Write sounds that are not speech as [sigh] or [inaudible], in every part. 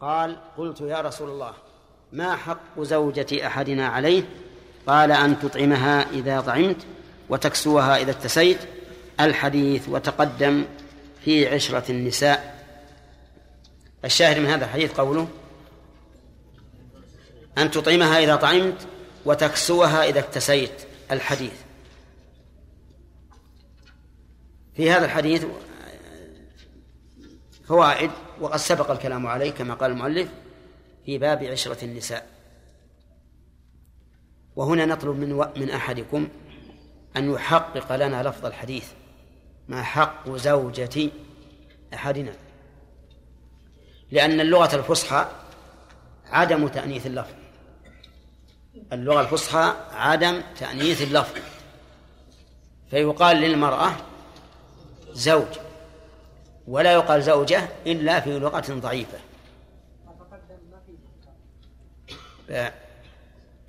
قال قلت يا رسول الله ما حق زوجة أحدنا عليه؟ قال أن تطعمها إذا طعمت وتكسوها إذا اكتسيت الحديث وتقدم في عشرة النساء. الشاهد من هذا الحديث قوله أن تطعمها إذا طعمت وتكسوها إذا اكتسيت الحديث. في هذا الحديث فوائد وقد سبق الكلام عليه كما قال المؤلف في باب عشرة النساء. وهنا نطلب من من أحدكم أن يحقق لنا لفظ الحديث. ما حق زوجة أحدنا؟ لأن اللغة الفصحى عدم تأنيث اللفظ. اللغة الفصحى عدم تأنيث اللفظ. فيقال للمرأة زوج. ولا يقال زوجة إلا في لغة ضعيفة.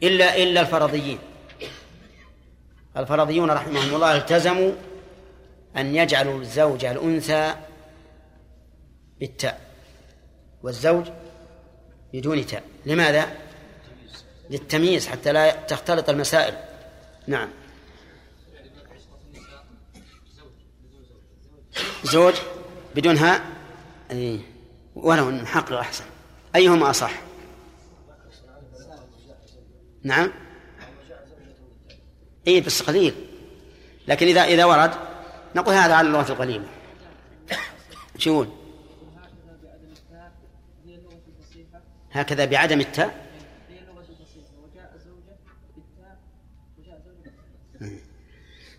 إلا إلا الفرضيين. الفرضيون رحمهم الله التزموا أن يجعلوا الزوجة الأنثى بالتاء والزوج بدون تاء. لماذا؟ للتمييز حتى لا تختلط المسائل. نعم. زوج. بدون هاء أي ولو نحقق أحسن. أيهما أصح؟ نعم. اي بس قليل. لكن إذا إذا ورد نقول هذا على اللغة القليله شو يقول هكذا بعدم التاء.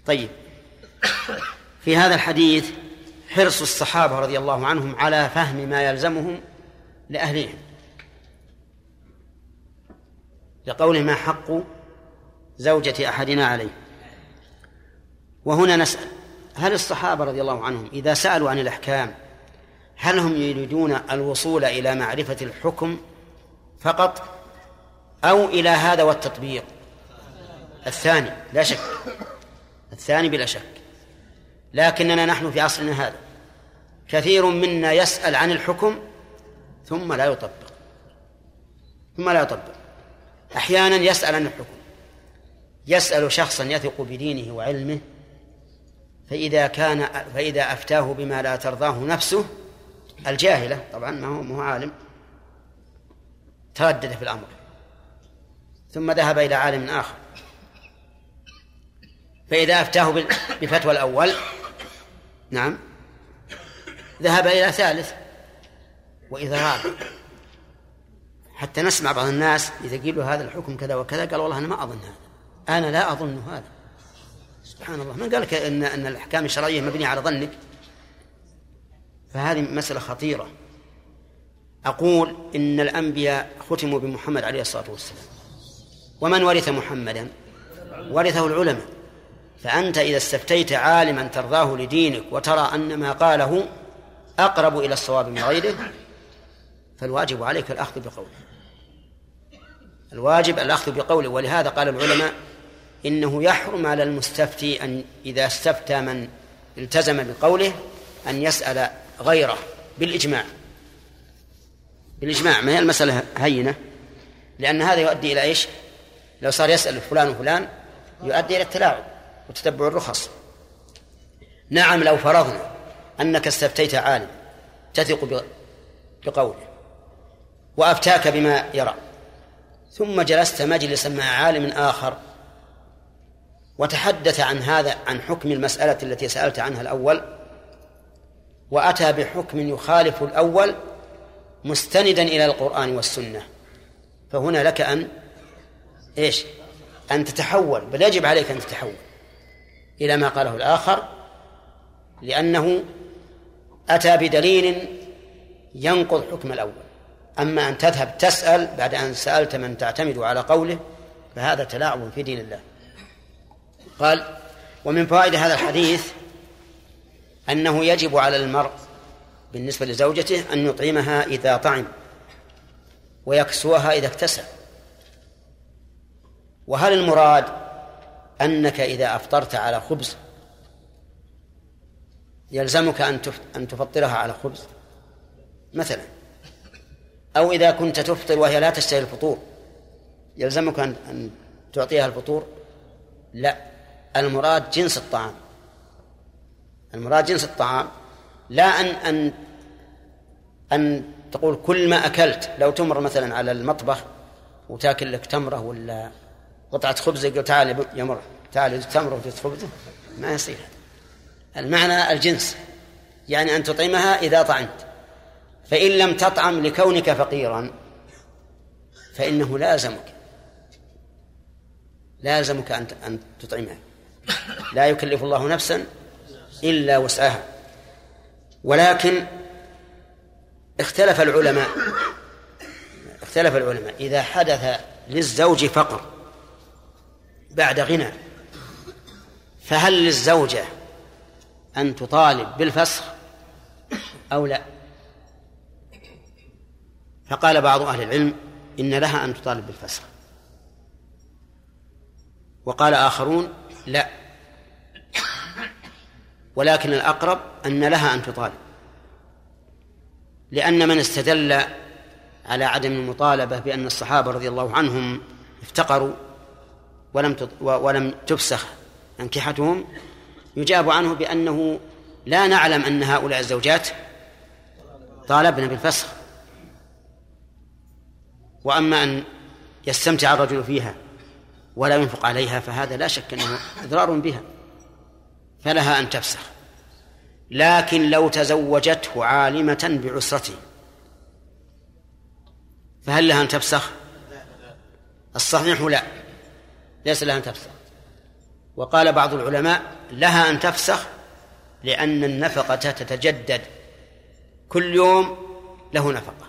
طيب. في هذا الحديث حرص الصحابة رضي الله عنهم على فهم ما يلزمهم لأهلهم. لقوله ما حق زوجة أحدنا عليه. وهنا نسأل هل الصحابة رضي الله عنهم إذا سألوا عن الأحكام هل هم يريدون الوصول إلى معرفة الحكم فقط أو إلى هذا والتطبيق؟ الثاني لا شك. الثاني بلا شك. لكننا نحن في عصرنا هذا. كثير منا يسأل عن الحكم ثم لا يطبق. ثم لا يطبق. أحيانا يسأل عن الحكم. يسأل شخصا يثق بدينه وعلمه فإذا كان فإذا أفتاه بما لا ترضاه نفسه الجاهلة طبعا ما هو ما هو عالم تردد في الأمر. ثم ذهب إلى عالم آخر. فإذا أفتاه بفتوى الأول نعم. ذهب إلى ثالث وإذا رابع حتى نسمع بعض الناس إذا قيل هذا الحكم كذا وكذا قال والله أنا ما أظن هذا. أنا لا أظن هذا. سبحان الله. من قال لك إن أن الأحكام الشرعية مبنية على ظنك؟ فهذه مسألة خطيرة. أقول إن الأنبياء ختموا بمحمد عليه الصلاة والسلام. ومن ورث محمدا؟ ورثه العلماء. فأنت إذا استفتيت عالما ترضاه لدينك وترى أن ما قاله أقرب إلى الصواب من غيره فالواجب عليك الأخذ بقوله. الواجب الأخذ بقوله ولهذا قال العلماء إنه يحرم على المستفتي أن إذا استفتى من التزم بقوله أن يسأل غيره بالإجماع. بالإجماع ما هي المسألة هينة؟ لأن هذا يؤدي إلى إيش؟ لو صار يسأل فلان وفلان يؤدي إلى التلاعب. وتتبع الرخص. نعم لو فرضنا أنك استفتيت عالم تثق بقوله وأفتاك بما يرى ثم جلست مجلسا مع عالم آخر وتحدث عن هذا عن حكم المسألة التي سألت عنها الأول وأتى بحكم يخالف الأول مستندا إلى القرآن والسنة. فهنا لك أن إيش؟ أن تتحول بل يجب عليك أن تتحول. إلى ما قاله الآخر لأنه أتى بدليل ينقض حكم الأول. أما أن تذهب تسأل بعد أن سألت من تعتمد على قوله فهذا تلاعب في دين الله. قال ومن فوائد هذا الحديث أنه يجب على المرء بالنسبة لزوجته أن يطعمها إذا طعم ويكسوها إذا اكتسى وهل المراد أنك إذا أفطرت على خبز يلزمك أن أن تفطرها على خبز مثلا. أو إذا كنت تفطر وهي لا تشتهي الفطور يلزمك أن أن تعطيها الفطور. لا المراد جنس الطعام. المراد جنس الطعام لا أن أن أن تقول كل ما أكلت. لو تمر مثلا على المطبخ وتاكل لك تمرة ولا قطعة خبز يقول تعال يا مر تعال تمرة وجزء خبزة ما يصير. المعنى الجنس. يعني أن تطعمها إذا طعمت. فإن لم تطعم لكونك فقيرا فإنه لازمك. لازمك أن أن تطعمها. لا يكلف الله نفسا إلا وسعها. ولكن اختلف العلماء. اختلف العلماء. إذا حدث للزوج فقر بعد غنى. فهل للزوجة أن تطالب بالفسخ أو لا؟ فقال بعض أهل العلم إن لها أن تطالب بالفسخ. وقال آخرون لا. ولكن الأقرب أن لها أن تطالب. لأن من استدل على عدم المطالبة بأن الصحابة رضي الله عنهم افتقروا ولم ولم تفسخ. أنكحتهم يجاب عنه بأنه لا نعلم أن هؤلاء الزوجات طالبن بالفسخ. وأما أن يستمتع الرجل فيها ولا ينفق عليها فهذا لا شك أنه إضرار بها فلها أن تفسخ. لكن لو تزوجته عالمة بعسرته فهل لها أن تفسخ؟ الصحيح لا. ليس لها أن تفسخ. وقال بعض العلماء لها أن تفسخ لأن النفقة تتجدد. كل يوم له نفقة.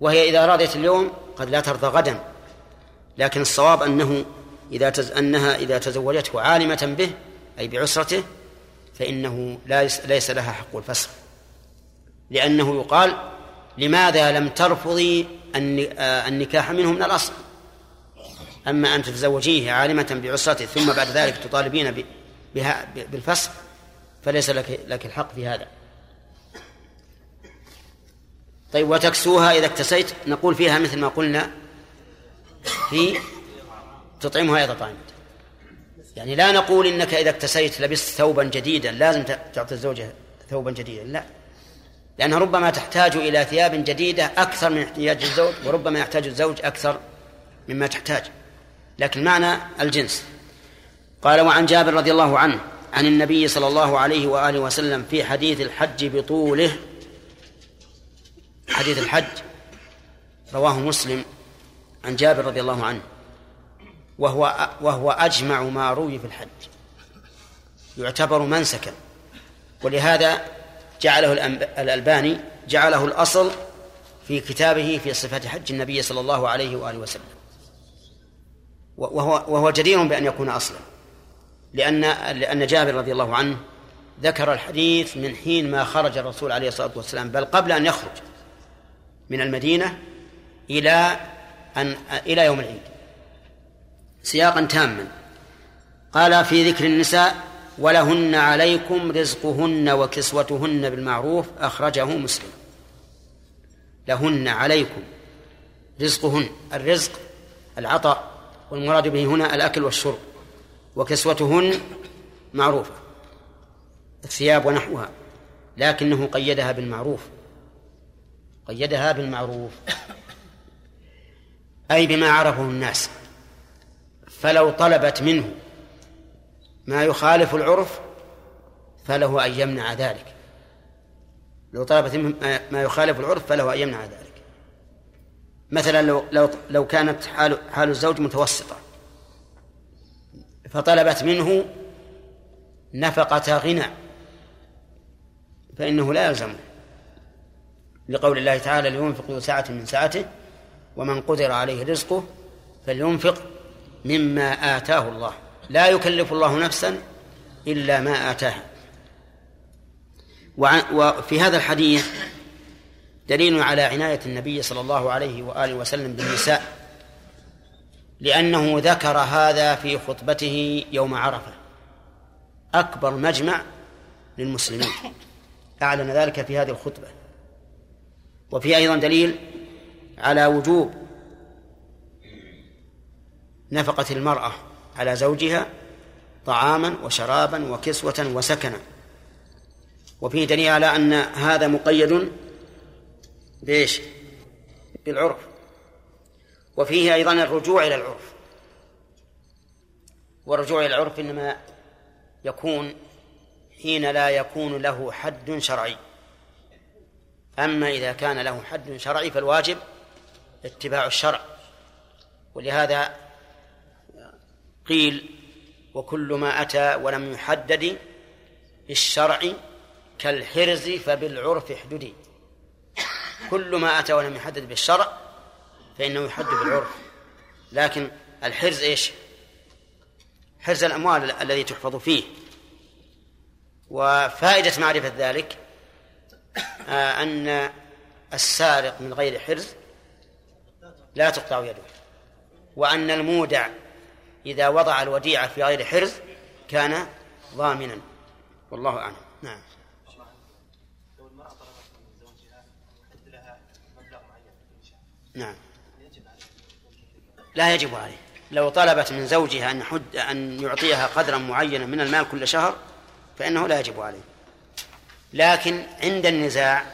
وهي إذا رضيت اليوم قد لا ترضى غدا. لكن الصواب أنه إذا تز... أنها إذا تزوجته عالمة به أي بعسرته فإنه ليس لها حق الفسخ. لأنه يقال لماذا لم ترفضي النكاح منه من الأصل؟ أما أن تتزوجيه عالمة بعسرته ثم بعد ذلك تطالبين بها بالفسخ فليس لك لك الحق في هذا. طيب وتكسوها إذا اكتسيت نقول فيها مثل ما قلنا في تطعمها إذا طعمت يعني لا نقول إنك إذا اكتسيت لبست ثوبا جديدا لازم تعطي الزوجة ثوبا جديدا لا. لأنها ربما تحتاج إلى ثياب جديدة أكثر من احتياج الزوج وربما يحتاج الزوج أكثر مما تحتاج. لكن معنى الجنس. قال وعن جابر رضي الله عنه عن النبي صلى الله عليه وآله وسلم في حديث الحج بطوله. حديث الحج. رواه مسلم عن جابر رضي الله عنه. وهو وهو أجمع ما روي في الحج. يعتبر منسكا. ولهذا جعله الألباني جعله الأصل في كتابه في صفة حج النبي صلى الله عليه وآله وسلم. وهو وهو جدير بأن يكون أصلا. لأن لأن جابر رضي الله عنه ذكر الحديث من حين ما خرج الرسول عليه الصلاة والسلام بل قبل أن يخرج من المدينة إلى أن إلى يوم العيد سياقا تاما. قال في ذكر النساء ولهن عليكم رزقهن وكسوتهن بالمعروف أخرجه مسلم. لهن عليكم رزقهن الرزق العطاء. والمراد به هنا الأكل والشرب وكسوتهن معروفة الثياب ونحوها لكنه قيدها بالمعروف قيدها بالمعروف أي بما عرفه الناس فلو طلبت منه ما يخالف العرف فله أن يمنع ذلك لو طلبت منه ما يخالف العرف فله أن يمنع ذلك. مثلا لو لو لو كانت حال حال الزوج متوسطة فطلبت منه نفقة غنى فإنه لا يلزمه لقول الله تعالى لينفق ذو سعة من سعته ومن قدر عليه رزقه فلينفق مما آتاه الله. لا يكلف الله نفسا إلا ما آتاها. وفي هذا الحديث دليل على عناية النبي صلى الله عليه وآله وسلم بالنساء لأنه ذكر هذا في خطبته يوم عرفة. أكبر مجمع للمسلمين. أعلن ذلك في هذه الخطبة. وفي أيضا دليل على وجوب نفقة المرأة على زوجها طعاما وشرابا وكسوة وسكنا. وفيه دليل على أن هذا مقيد بإيش؟ بالعرف. وفيه أيضا الرجوع إلى العرف. والرجوع إلى العرف إنما يكون حين لا يكون له حد شرعي. أما إذا كان له حد شرعي فالواجب اتباع الشرع. ولهذا قيل وكل ما أتى ولم يحدد بالشرع كالحرز فبالعرف احددي. كل ما أتى ولم يحدد بالشرع فإنه يحد بالعرف. لكن الحرز إيش؟ حرز الأموال الذي تحفظ فيه. وفائدة معرفة ذلك آه، أن السارق من غير حرز لا تقطع يده. وأن المودع إذا وضع الوديعة في غير حرز كان ضامنا. والله أعلم. نعم. نعم. لا يجب عليه. لو طلبت من زوجها أن حد أن يعطيها قدرا معينا من المال كل شهر فإنه لا يجب عليه. لكن عند النزاع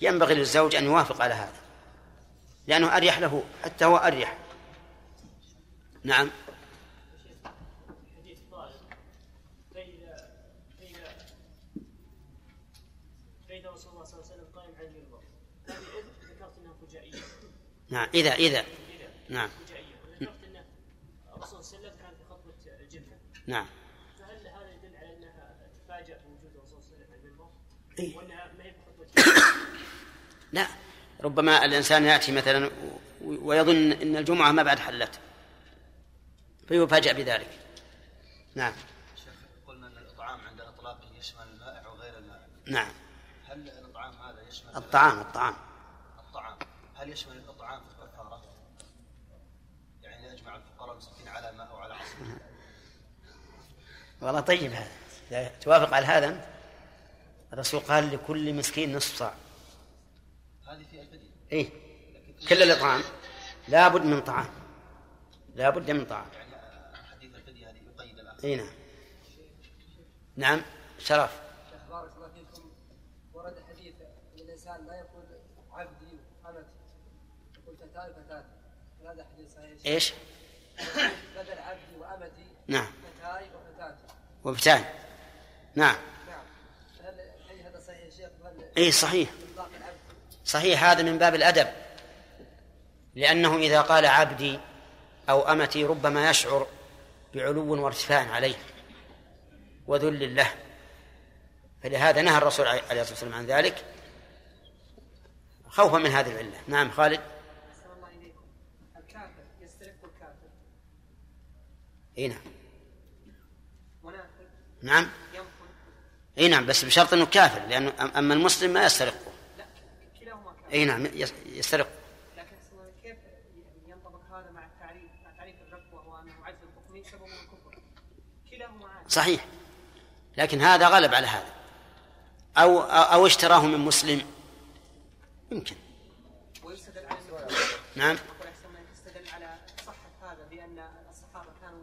ينبغي للزوج أن يوافق على هذا لأنه أريح له حتى هو أريح. نعم. نعم إذا إذا. نعم. الرسول صلى الله عليه وسلم كان في خطبة الجبنة نعم. فهل هذا يدل على أنها تفاجأ بوجود الرسول صلى الله عليه وسلم؟ وأنها ما هي لا ربما الإنسان يأتي مثلا ويظن أن الجمعة ما بعد حلت فيفاجأ بذلك. نعم. شيخ قلنا أن الإطعام عند إطلاقه يشمل المائع وغير المائع نعم. هل الإطعام هذا يشمل الطعام الطعام. الطعام. هل يشمل الإطعام في الكفارة؟ يعني يجمع الفقراء المسكين على ماء أو على عصير والله طيب هذا. إذا توافق على هذا أنت الرسول قال لكل مسكين نصف صاع. هذه في الفدية إيه. كل الإطعام لابد من طعام. لابد من طعام. يعني حديث الفدية هذه يقيد الآن. اي نعم. نعم شرف. بارك الله فيكم. ورد حديث ان الانسان لا يقول عبدي وأمتي. يقول فتاي فتاتي هذا حديث صحيح. إيش؟ بدل عبدي وأمتي. نعم. وبتان نعم. اي صحيح. صحيح هذا من باب الأدب. لأنه إذا قال عبدي أو أمتي ربما يشعر بعلو وارتفاع عليه وذل له. فلهذا نهى الرسول عليه الصلاة والسلام عن ذلك. خوفا من هذه العلة. نعم خالد. الله الكافر يسترق الكافر. اي نعم. نعم؟ إي نعم بس بشرط إنه كافر لأنه أما المسلم ما يسترقه لا كلاهما كافر. إي نعم يس- يسترق. لكن كيف ينطبق هذا مع التعريف مع تعريف الرق وهو انه عجز الحكم سبب الكفر؟ كلاهما صحيح. لكن هذا غلب على هذا. أو أو اشتراه من مسلم. يمكن. ويستدل على نعم. على صحة هذا بأن الصحابة كانوا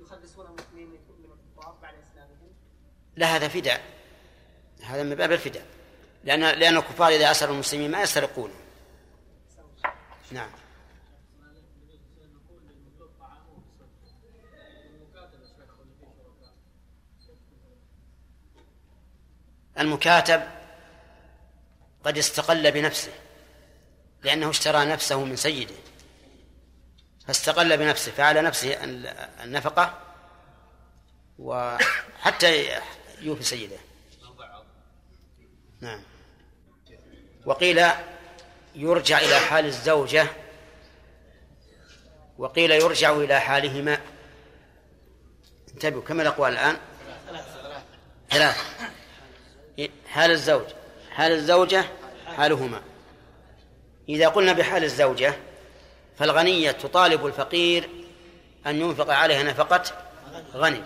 يخلصون المسلمين من الكفار بعد إسلامهم؟ لا هذا فداء. هذا من باب الفداء. لأن لأن الكفار إذا أسروا المسلمين ما يسترقون. نعم. المكاتب قد استقل بنفسه لأنه اشترى نفسه من سيده. فاستقل بنفسه فعلى نفسه النفقة وحتى يوفي سيده. نعم. وقيل يرجع إلى حال الزوجة وقيل يرجع إلى حالهما. انتبهوا كم الأقوال الآن؟ ثلاث حال الزوج حال الزوجة حالهما. إذا قلنا بحال الزوجة فالغنية تطالب الفقير أن ينفق عليها نفقة غني.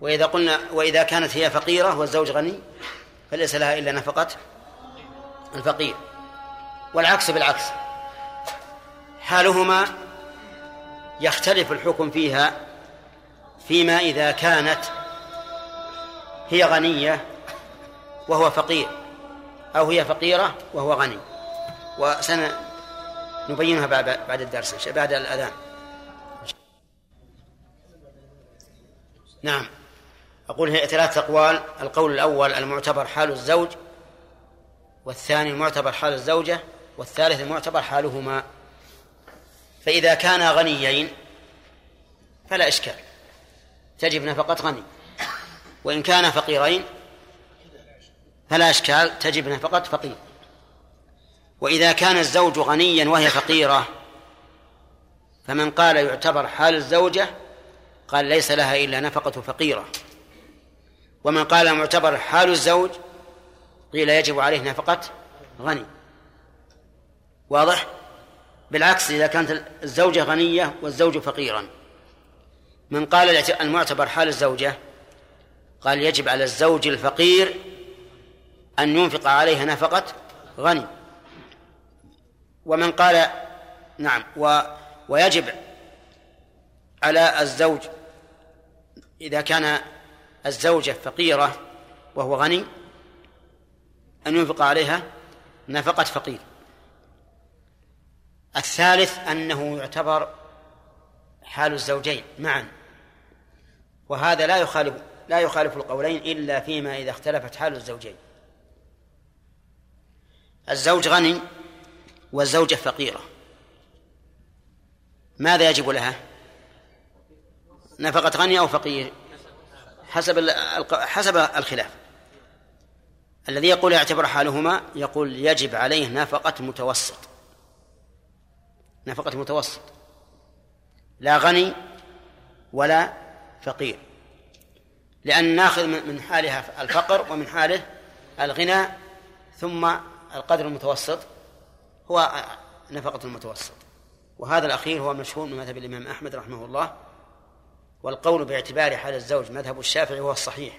وإذا قلنا وإذا كانت هي فقيرة والزوج غني فليس لها إلا نفقة الفقير. والعكس بالعكس. حالهما يختلف الحكم فيها فيما إذا كانت هي غنية وهو فقير أو هي فقيرة وهو غني. وسنبينها بعد بعد الدرس بعد الأذان. نعم. أقول هي ثلاثة أقوال. القول الأول المعتبر حال الزوج والثاني المعتبر حال الزوجة والثالث المعتبر حالهما. فإذا كانا غنيين فلا إشكال. تجب نفقة غني. وإن كانا فقيرين فلا إشكال. تجب نفقة فقير. وإذا كان الزوج غنيا وهي فقيرة فمن قال يعتبر حال الزوجة قال ليس لها إلا نفقة فقيرة. ومن قال معتبر حال الزوج قيل يجب عليه نفقة غني. واضح؟ بالعكس إذا كانت الزوجة غنية والزوج فقيرا. من قال المعتبر حال الزوجة قال يجب على الزوج الفقير أن ينفق عليها نفقة غني. ومن قال نعم و ويجب على الزوج إذا كان الزوجة فقيرة وهو غني أن ينفق عليها نفقة فقير. الثالث أنه يعتبر حال الزوجين معا وهذا لا يخالف لا يخالف القولين إلا فيما إذا اختلفت حال الزوجين. الزوج غني والزوجة فقيرة. ماذا يجب لها؟ نفقة غني أو فقير؟ حسب حسب الخلاف. الذي يقول يعتبر حالهما يقول يجب عليه نفقة متوسط. نفقة متوسط. لا غني ولا فقير. لأن ناخذ من حالها الفقر ومن حاله الغنى ثم القدر المتوسط. هو نفقة المتوسط. وهذا الأخير هو مشهور من مذهب الإمام أحمد رحمه الله والقول باعتبار حال الزوج مذهب الشافعي هو الصحيح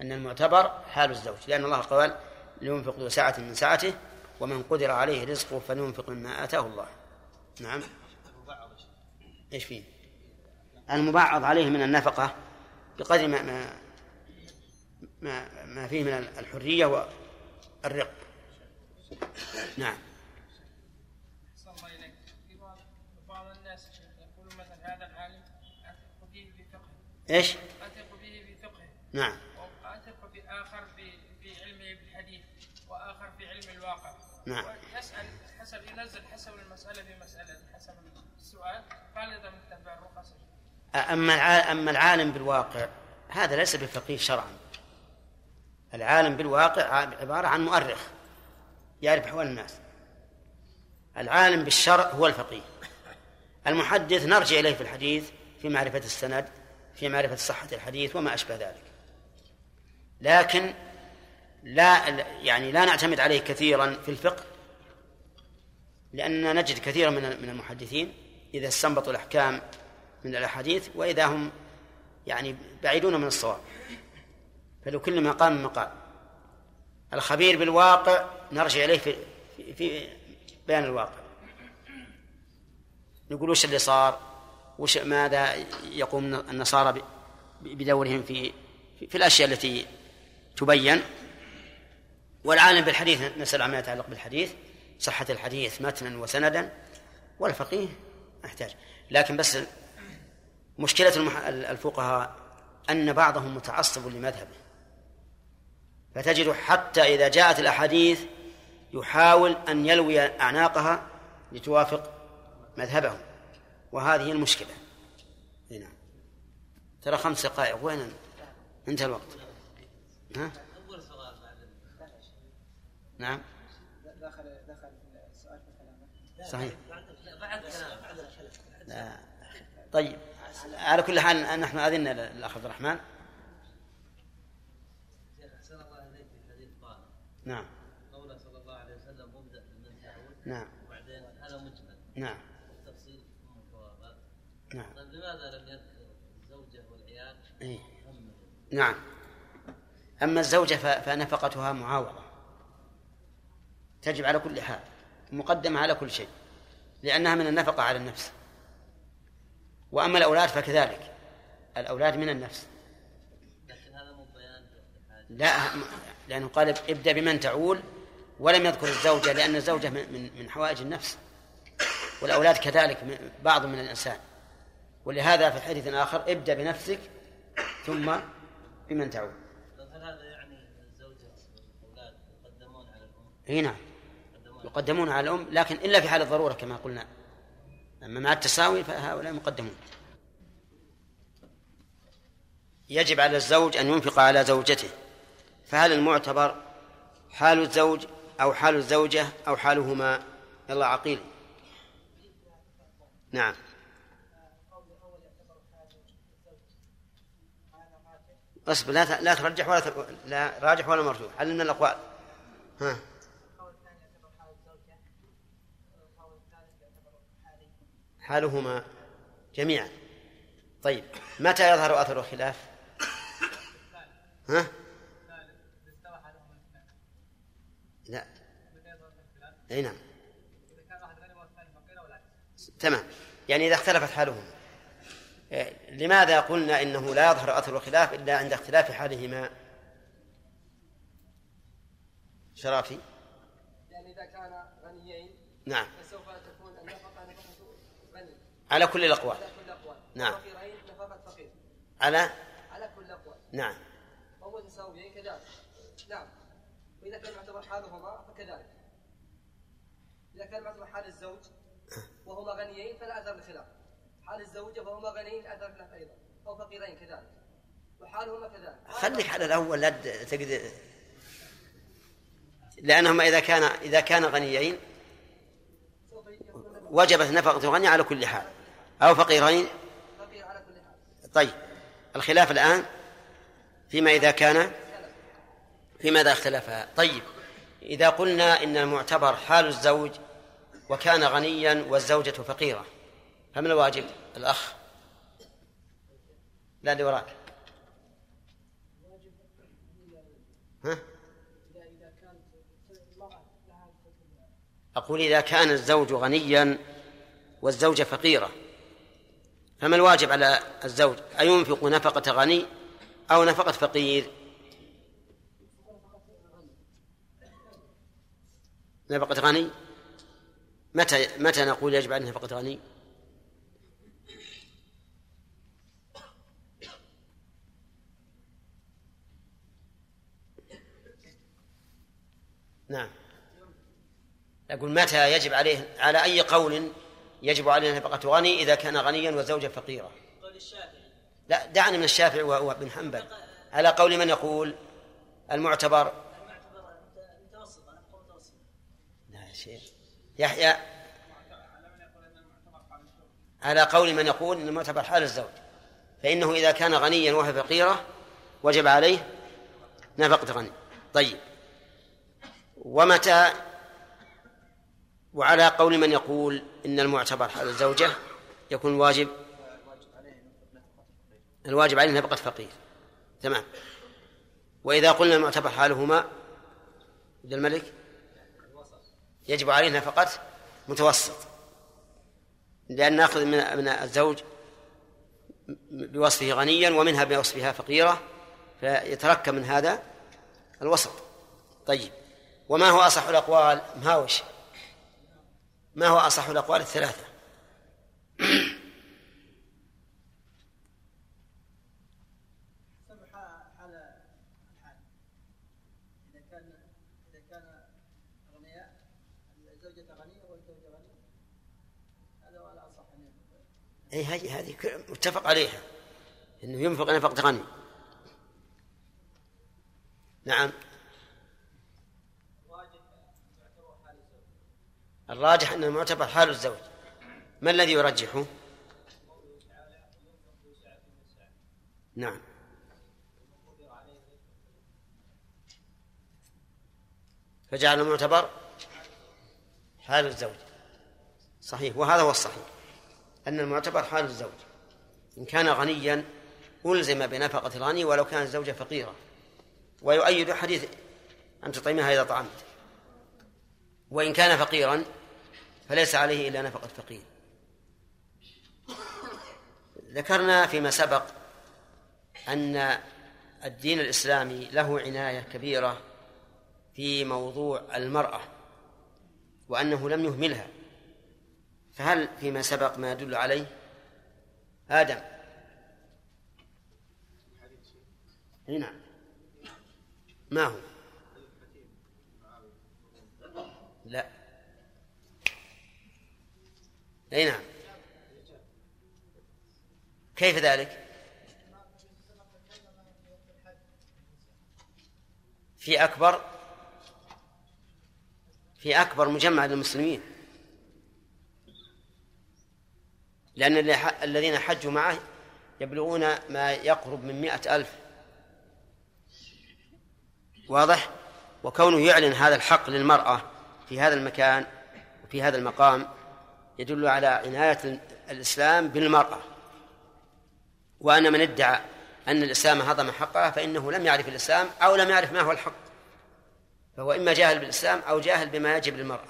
أن المعتبر حال الزوج لأن الله قال لينفق ذو سعة من سعته ومن قدر عليه رزقه فلينفق مما آتاه الله. نعم. إيش فيه؟ المبعض عليه من النفقة بقدر ما ما, ما فيه من الحرية والرق. نعم بعض الناس يقول مثلا هذا العالم اثق به بفقهه إيش؟ أثق به بفقهه. نعم. وأثق بآخر بعلمه بالحديث وآخر في علم الواقع. نعم. يسال حسب ينزل حسب المسألة بمسألة حسب السؤال قال إذا متبع الرخص أما أما العالم بالواقع هذا ليس بفقيه شرعا. العالم بالواقع عبارة عن مؤرخ يعرف أحوال الناس. العالم بالشرع هو الفقيه. المحدث نرجع إليه في الحديث في معرفة السند. في معرفة صحة الحديث وما أشبه ذلك. لكن لا يعني لا نعتمد عليه كثيرا في الفقه لأننا نجد كثيرا من المحدثين إذا استنبطوا الأحكام من الأحاديث وإذا هم يعني بعيدون من الصواب. فلكل مقام مقام. الخبير بالواقع نرجع إليه في, في بيان الواقع. نقول وش اللي صار؟ وش ماذا يقوم النصارى بدورهم في في الأشياء التي تبين. والعالم بالحديث نسأل عما يتعلق بالحديث صحة الحديث متنا وسندا والفقيه محتاج. لكن بس مشكلة الفقهاء أن بعضهم متعصب لمذهبه. فتجد حتى إذا جاءت الأحاديث يحاول أن يلوي أعناقها لتوافق مذهبهم. وهذه المشكلة. هنا ترى خمس دقائق. وين انتهى الوقت. ها؟ نعم. دخل دخل السؤال في صحيح. لا. طيب. على كل حال نحن أذن الأخ عبد الرحمن. نعم. قوله صلى الله عليه وسلم مبدأ نعم. وبعدين هذا مجمل. نعم. نعم. لماذا لم يذكر الزوجة والعيال؟ إيه؟ نعم. أما الزوجة فنفقتها معاوضة. تجب على كل حال. مقدمة على كل شيء. لأنها من النفقة على النفس. وأما الأولاد فكذلك. الأولاد من النفس. لكن هذا مو بيان لا لأنه قال ابدأ بمن تعول ولم يذكر الزوجة لأن الزوجة من من حوائج النفس. والأولاد كذلك بعض من الإنسان. ولهذا في حديث آخر ابدأ بنفسك ثم بمن تعول طيب هل هذا يعني الزوجة والأولاد يقدمون على الأم؟ إي نعم. يقدمون. يقدمون على الأم لكن إلا في حال الضرورة كما قلنا. أما مع التساوي فهؤلاء مقدمون. يجب على الزوج أن ينفق على زوجته. فهل المعتبر حال الزوج أو حال الزوجة أو حالهما؟ يلا عقيل. نعم. اصبر لا لا ترجح ولا ت- لا راجح ولا مرجوح علمنا الأقوال. ها. حالهما جميعا. طيب متى يظهر أثر الخلاف؟ ها؟ لا. أي نعم. تمام. يعني إذا اختلفت حالهما. لماذا قلنا إنه لا يظهر أثر الخلاف إلا عند اختلاف حالهما؟ شرافي؟ يعني إذا كان غنيين نعم. فسوف تكون النفقة نفقة غني. على كل الأقوال. على كل الأقوال. نعم. فقيرين نفقة فقير. على؟ على كل الأقوال. نعم. وهو متساويين كذلك. نعم. وإذا كان يعتبر حالهما فكذلك. إذا كان يعتبر حال الزوج وهما غنيين فلا أثر الخلاف حال الزوجة وهما غنيين اثر الخلاف أيضا أو فقيرين كذلك. وحالهما كذلك. خليك على الأول لا تقدر لأنهما إذا كان إذا كان غنيين وجبت نفقة الغني على كل حال أو فقيرين. فقير على كل حال طيب الخلاف الآن فيما إذا كان فيما إذا اختلفا؟ طيب إذا قلنا إن المعتبر حال الزوج وكان غنيا والزوجة فقيرة فمن الواجب؟ الأخ. لا اللي وراك. ها؟ أقول إذا كان الزوج غنيا والزوجة فقيرة. فما الواجب على الزوج؟ أينفق نفقة غني أو نفقة فقير؟ نفقة غني؟ متى متى نقول يجب عليه نفقة غني؟ نعم. أقول متى يجب عليه على أي قول يجب عليه نفقة غني إذا كان غنيا والزوجة فقيرة؟ قول الشافعي. لا دعني من الشافعي وابن حنبل. على قول من يقول؟ المعتبر. لا يا شيخ. يحيى. على قول من يقول إن المعتبر حال الزوج. فإنه إذا كان غنيا وهي فقيرة وجب عليه نفقة غني. طيب. ومتى؟ وعلى قول من يقول إن المعتبر حال الزوجة يكون واجب الواجب عليه نفقه فقير. تمام. وإذا قلنا المعتبر حالهما عبد الملك يجب عليه نفقة متوسط لأن نأخذ من من الزوج بوصفه غنيا ومنها بوصفها فقيرة فيتركب من هذا الوسط. طيب. وما هو أصح الأقوال؟ مهاوش ما هو أصح الأقوال؟ الثلاثة. يكون. أي هذه هذه متفق عليها. أنه ينفق نفقة غني. نعم. الراجح أن المعتبر حال الزوج. ما الذي يرجحه؟ نعم. فجعل المعتبر حال الزوج. صحيح. وهذا هو الصحيح. أن المعتبر حال الزوج. إن كان غنيا ألزم بنفقة الغني ولو كانت الزوجة فقيرة. ويؤيد حديث أن تطعمها إذا طعمت. وإن كان فقيرا فليس عليه إلا نفقة فقير. ذكرنا فيما سبق أن الدين الإسلامي له عناية كبيرة في موضوع المرأة وأنه لم يهملها. فهل فيما سبق ما يدل عليه؟ آدم. نعم ما هو لا أي نعم. كيف ذلك؟ في أكبر في أكبر مجمع للمسلمين. لأن الذين حجوا معه يبلغون ما يقرب من مئة ألف. واضح؟ وكونه يعلن هذا الحق للمرأة في هذا المكان وفي هذا المقام يدل على عناية الإسلام بالمرأة. وأن من ادعى أن الإسلام هضم حقها فإنه لم يعرف الإسلام أو لم يعرف ما هو الحق. فهو إما جاهل بالإسلام أو جاهل بما يجب للمرأة.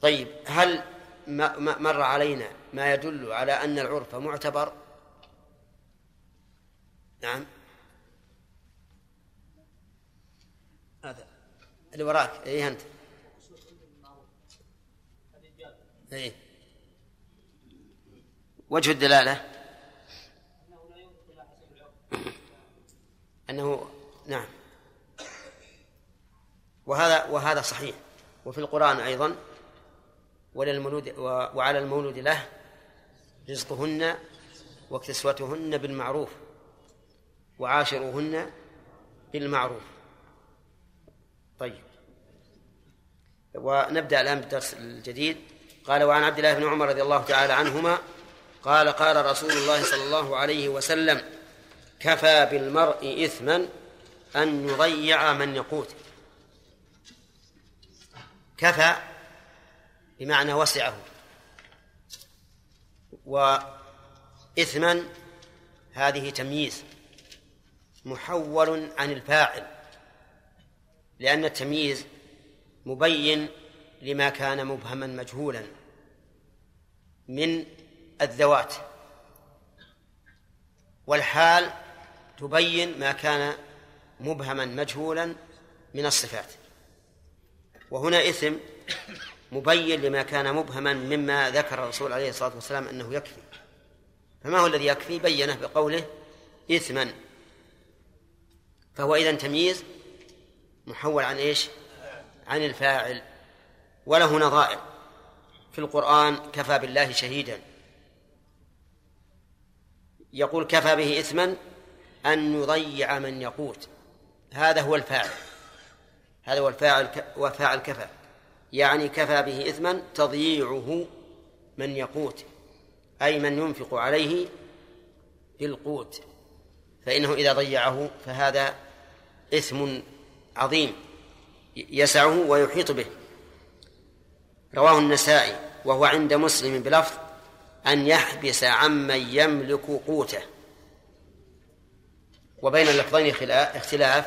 طيب هل مر علينا ما يدل على أن العرف معتبر؟ نعم. هذا. اللي وراك. اي أنت. اي وجه الدلالة؟ أنه نعم. وهذا وهذا صحيح. وفي القرآن أيضا وللمولود وعلى المولود له رزقهن وكسوتهن بالمعروف وعاشروهن بالمعروف. طيب. ونبدأ الآن بالدرس الجديد. قال وعن عبد الله بن عمر رضي الله تعالى عنهما قال قال رسول الله صلى الله عليه وسلم كفى بالمرء إثما أن يضيع من يقوت. كفى بمعنى وسعه. وإثما هذه تمييز. محول عن الفاعل. لأن التمييز مبين لما كان مبهما مجهولا من الذوات. والحال تبين ما كان مبهما مجهولا من الصفات. وهنا إثم مبين لما كان مبهما مما ذكر الرسول عليه الصلاة والسلام أنه يكفي. فما هو الذي يكفي؟ بينه بقوله إثما. فهو إذا تمييز محول عن إيش؟ عن الفاعل. وله نظائر. في القرآن كفى بالله شهيدا. يقول كفى به إثما أن يضيع من يقوت. هذا هو الفاعل. هذا هو الفاعل وفاعل كفى. يعني كفى به إثما تضييعه من يقوت. أي من ينفق عليه بالقوت فإنه إذا ضيعه فهذا إثم عظيم. يسعه ويحيط به. رواه النسائي وهو عند مسلم بلفظ أن يحبس عمن يملك قوته. وبين اللفظين اختلاف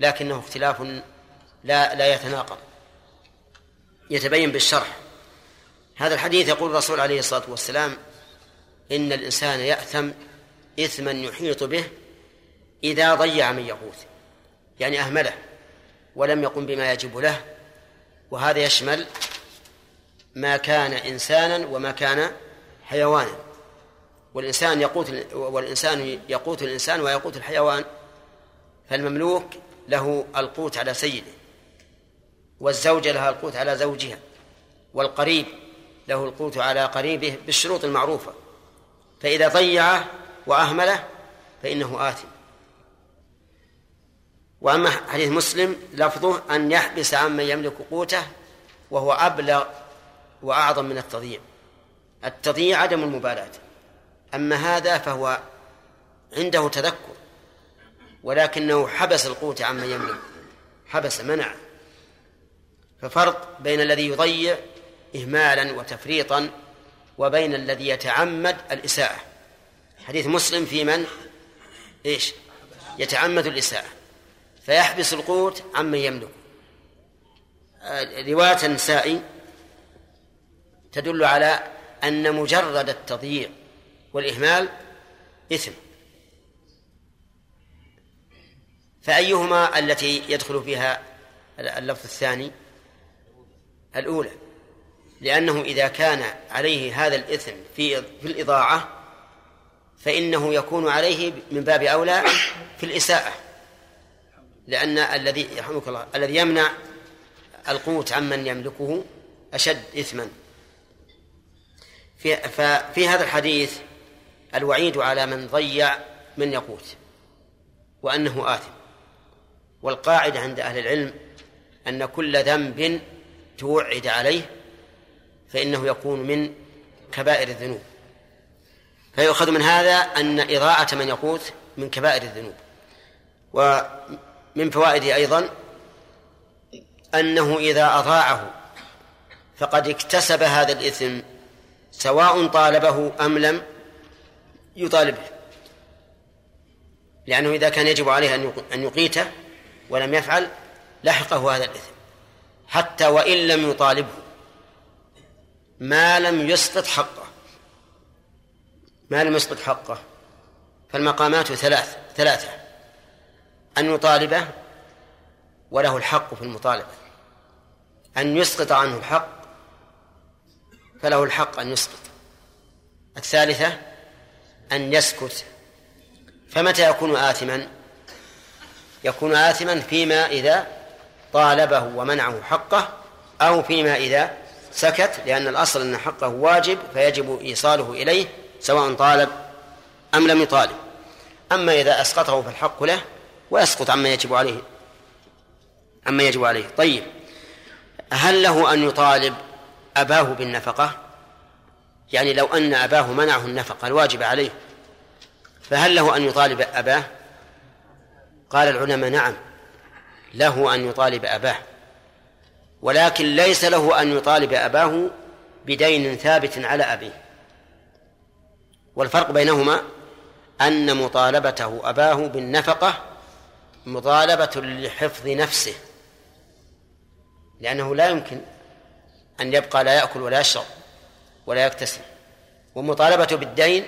لكنه اختلاف لا لا يتناقض. يتبين بالشرح. هذا الحديث يقول الرسول عليه الصلاة والسلام إن الإنسان يأثم إثما يحيط به إذا ضيع من يقوت يعني أهمله ولم يقم بما يجب له وهذا يشمل ما كان إنسانا وما كان حيوانا. والإنسان يقوت والإنسان يقوت الإنسان ويقوت الحيوان فالمملوك له القوت على سيده والزوجة لها القوت على زوجها والقريب له القوت على قريبه بالشروط المعروفة. فإذا ضيعه وأهمله فإنه آثم. وأما حديث مسلم لفظه أن يحبس عمن يملك قوته وهو أبلغ وأعظم من التضييع. التضييع عدم المبالاة. أما هذا فهو عنده تذكر ولكنه حبس القوت عمن يملك حبس منع. ففرق بين الذي يضيع إهمالا وتفريطا وبين الذي يتعمد الإساءة. حديث مسلم في من؟ إيش؟ يتعمد الإساءة. فيحبس القوت عمن يملك. آه، رواية النسائي تدل على أن مجرد التضييع والإهمال إثم. فأيهما التي يدخل فيها اللفظ الثاني؟ الأولى. لأنه إذا كان عليه هذا الإثم في في الإضاعة فإنه يكون عليه من باب أولى في الإساءة. لأن الذي يرحمك الله الذي يمنع القوت عمن يملكه أشد إثما. في ففي هذا الحديث الوعيد على من ضيع من يقوت وأنه آثم. والقاعدة عند أهل العلم أن كل ذنب توعد عليه فإنه يكون من كبائر الذنوب. فيؤخذ من هذا أن إضاعة من يقوت من كبائر الذنوب. ومن فوائده أيضا أنه إذا أضاعه فقد اكتسب هذا الإثم سواء طالبه أم لم يطالبه. لأنه إذا كان يجب عليه أن يقيته ولم يفعل لحقه هذا الإثم. حتى وإن لم يطالبه ما لم يسقط حقه. ما لم يسقط حقه. فالمقامات ثلاث ثلاثة. أن يطالبه وله الحق في المطالبة. أن يسقط عنه الحق فله الحق أن يسقط. الثالثة أن يسكت. فمتى يكون آثما؟ يكون آثما فيما إذا طالبه ومنعه حقه أو فيما إذا سكت لأن الأصل أن حقه واجب فيجب إيصاله إليه سواء طالب أم لم يطالب. أما إذا أسقطه فالحق له ويسقط عما يجب عليه عما يجب عليه. طيب هل له أن يطالب أباه بالنفقة؟ يعني لو أن أباه منعه النفقة الواجب عليه فهل له أن يطالب أباه؟ قال العلماء نعم له أن يطالب أباه ولكن ليس له أن يطالب أباه بدين ثابت على أبيه. والفرق بينهما أن مطالبته أباه بالنفقة مطالبة لحفظ نفسه لأنه لا يمكن أن يبقى لا يأكل ولا يشرب ولا يكتسب. ومطالبته بالدين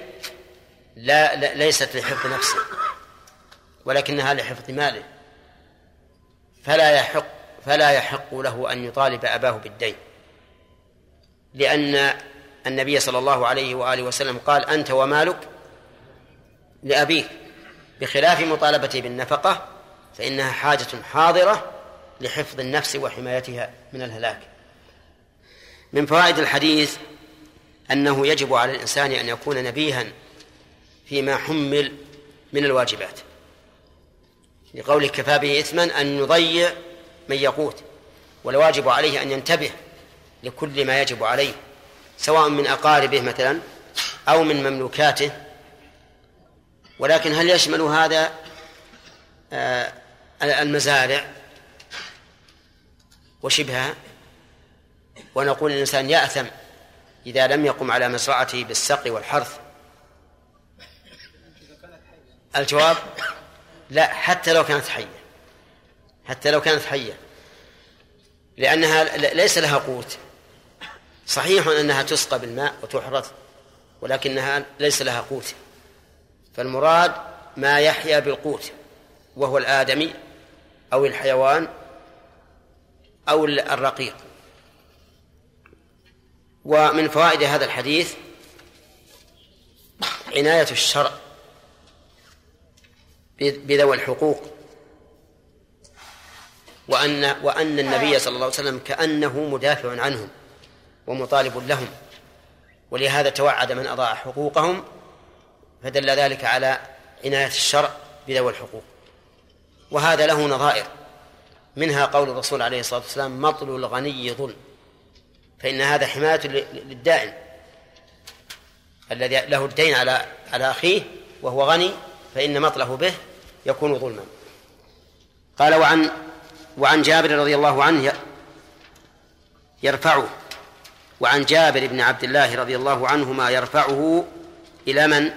لا, لا ليست لحفظ نفسه ولكنها لحفظ ماله. فلا يحق فلا يحق له أن يطالب أباه بالدين. لأن النبي صلى الله عليه وآله وسلم قال أنت ومالك لأبيك. بخلاف مطالبته بالنفقة فإنها حاجة حاضرة لحفظ النفس وحمايتها من الهلاك. من فوائد الحديث أنه يجب على الإنسان أن يكون نبيها فيما حمل من الواجبات. لقوله كفى به إثما أن يضيع من يقوت والواجب عليه أن ينتبه لكل ما يجب عليه سواء من أقاربه مثلا أو من مملوكاته. ولكن هل يشمل هذا آه، المزارع وشبهها؟ ونقول الإنسان يأثم إذا لم يقم على مزرعته بالسقي والحرث. الجواب لا حتى لو كانت حية. حتى لو كانت حية. لأنها ليس لها قوت. صحيح أنها تسقى بالماء وتحرث ولكنها ليس لها قوت. فالمراد ما يحيا بالقوت وهو الآدمي أو الحيوان أو الرقيق. ومن فوائد هذا الحديث عناية الشرع بذوي الحقوق وأن وأن النبي صلى الله عليه وسلم كأنه مدافع عنهم ومطالب لهم ولهذا توعد من أضاع حقوقهم فدل ذلك على عناية الشرع بذوي الحقوق. وهذا له نظائر منها قول الرسول عليه الصلاة والسلام مطل الغني ظلم. فإن هذا حماية للدائن الذي له الدين على على أخيه وهو غني فإن مطله به يكون ظلما. قال وعن وعن جابر رضي الله عنه يرفعه. وعن جابر بن عبد الله رضي الله عنهما يرفعه إلى من؟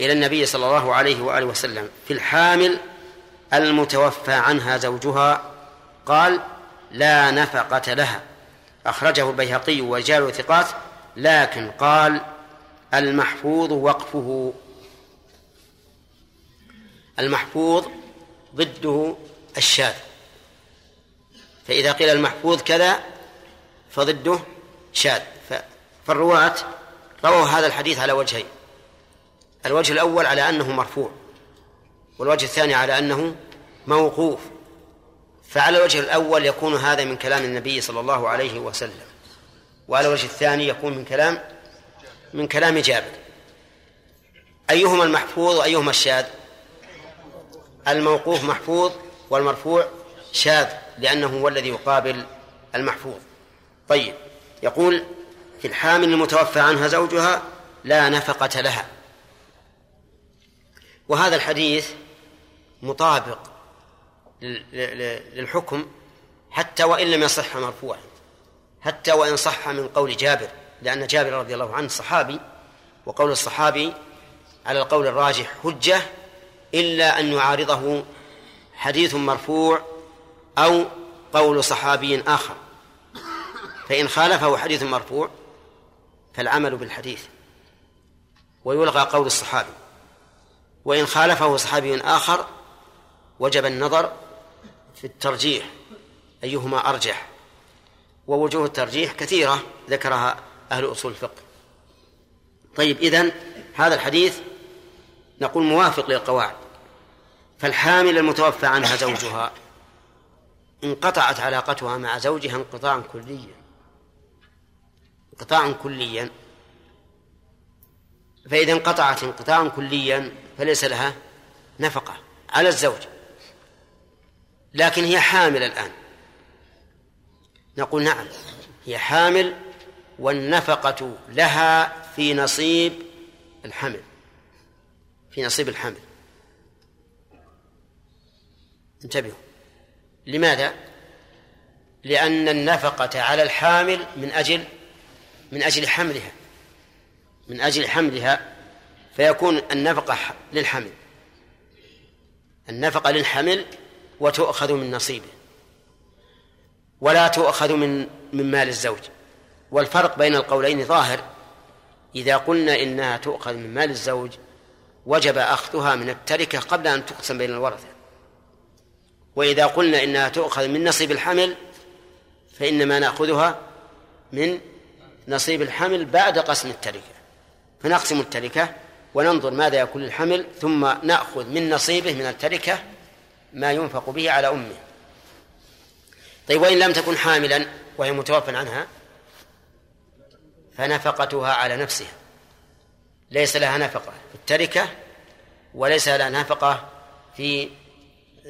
إلى النبي صلى الله عليه وآله وسلم. في الحامل المتوفى عنها زوجها قال لا نفقة لها. أخرجه البيهقي ورجال ثقات لكن قال المحفوظ وقفه. المحفوظ ضده الشاذ. فإذا قيل المحفوظ كذا فضده شاذ. فالرواة رووا هذا الحديث على وجهين. الوجه الأول على أنه مرفوع والوجه الثاني على أنه موقوف. فعلى الوجه الأول يكون هذا من كلام النبي صلى الله عليه وسلم وعلى الوجه الثاني يكون من كلام من كلام جابر. أيهما المحفوظ وأيهما الشاذ؟ الموقوف محفوظ والمرفوع شاذ لأنه هو الذي يقابل المحفوظ. طيب يقول في الحامل المتوفى عنها زوجها لا نفقة لها. وهذا الحديث مطابق للحكم حتى وإن لم يصح مرفوعا حتى وإن صح من قول جابر لأن جابر رضي الله عنه صحابي وقول الصحابي على القول الراجح حجة إلا أن يعارضه حديث مرفوع أو قول صحابي آخر. فإن خالفه حديث مرفوع فالعمل بالحديث ويلغى قول الصحابي. وإن خالفه صحابي آخر وجب النظر في الترجيح أيهما أرجح؟ ووجوه الترجيح كثيرة ذكرها أهل أصول الفقه. طيب إذن هذا الحديث نقول موافق للقواعد. فالحامل المتوفى عنها زوجها انقطعت علاقتها مع زوجها انقطاعا كليا. انقطاعا كليا. فإذا انقطعت انقطاعا كليا فليس لها نفقة على الزوج. لكن هي حامل الآن. نقول نعم هي حامل والنفقة لها في نصيب الحمل في نصيب الحمل. انتبهوا. لماذا؟ لأن النفقة على الحامل من أجل من أجل حملها من أجل حملها فيكون النفقة للحمل. النفقة للحمل وتؤخذ من نصيبه. ولا تؤخذ من من مال الزوج. والفرق بين القولين ظاهر. إذا قلنا إنها تؤخذ من مال الزوج وجب أخذها من التركة قبل أن تقسم بين الورثة. وإذا قلنا إنها تؤخذ من نصيب الحمل فإنما نأخذها من نصيب الحمل بعد قسم التركة. فنقسم التركة وننظر ماذا يكون الحمل ثم نأخذ من نصيبه من التركة ما ينفق به على أمه. طيب وإن لم تكن حاملا وهي متوفى عنها فنفقتها على نفسها. ليس لها نفقة في التركة وليس لها نفقة في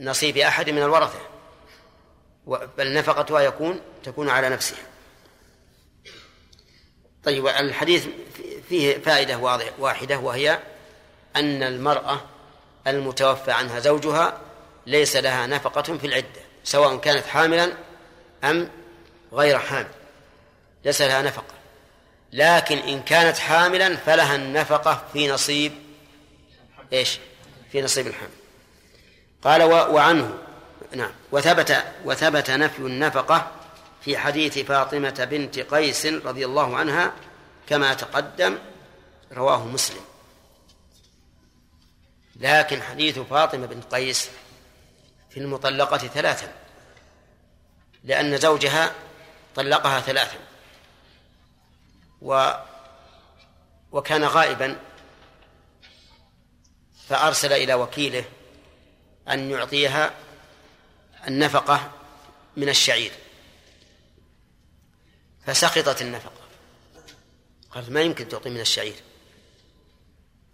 نصيب أحد من الورثة. بل نفقتها يكون تكون على نفسها. طيب الحديث فيه فائدة واحدة وهي أن المرأة المتوفى عنها زوجها ليس لها نفقة في العدة سواء كانت حاملا أم غير حامل. ليس لها نفقة. لكن إن كانت حاملا فلها النفقة في نصيب إيش؟ في نصيب الحمل قال وعنه نعم وثبت وثبت نفي النفقة في حديث فاطمة بنت قيس رضي الله عنها كما تقدم رواه مسلم. لكن حديث فاطمة بنت قيس في المطلقة ثلاثا لأن زوجها طلقها ثلاثا و وكان غائبا فأرسل إلى وكيله أن يعطيها النفقة من الشعير. فسقطت النفقة. قالت ما يمكن تعطي من الشعير؟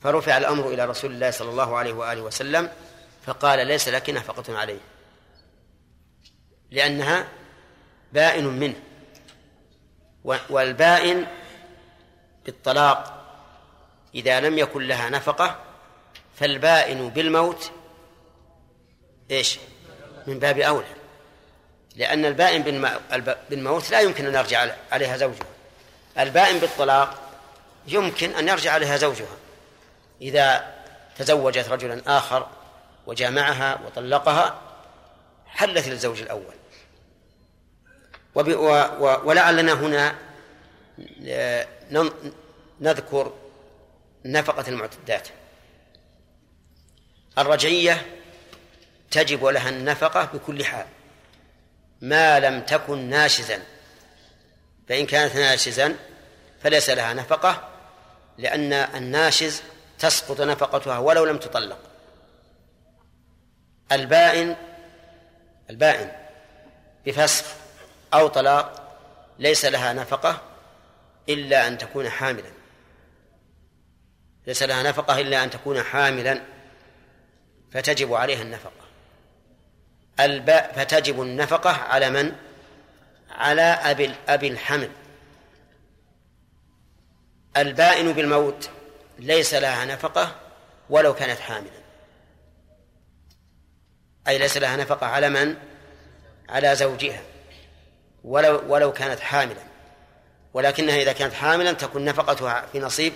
فرفع الأمر إلى رسول الله صلى الله عليه وآله وسلم فقال ليس لك نفقة عليه. لأنها بائن منه. والبائن بالطلاق إذا لم يكن لها نفقة فالبائن بالموت إيش؟ من باب أولى. لأن البائن بالموت لا يمكن أن يرجع عليها زوجها. البائن بالطلاق يمكن أن يرجع عليها زوجها. إذا تزوجت رجلا آخر وجامعها وطلقها حلت للزوج الأول. ولعلنا هنا آه، نذكر نفقة المعتدات. الرجعية تجب لها النفقة بكل حال ما لم تكن ناشزا. فإن كانت ناشزا فليس لها نفقة لأن الناشز تسقط نفقتها ولو لم تطلق. البائن البائن بفسخ أو طلاق ليس لها نفقة إلا أن تكون حاملا. ليس لها نفقة إلا أن تكون حاملا فتجب عليها النفقة. الباء فتجب النفقة على من؟ على أبي أبي الحمل. البائن بالموت ليس لها نفقة ولو كانت حاملا. أي ليس لها نفقة على من؟ على زوجها. ولو ولو كانت حاملا. ولكنها إذا كانت حاملا تكون نفقتها في نصيب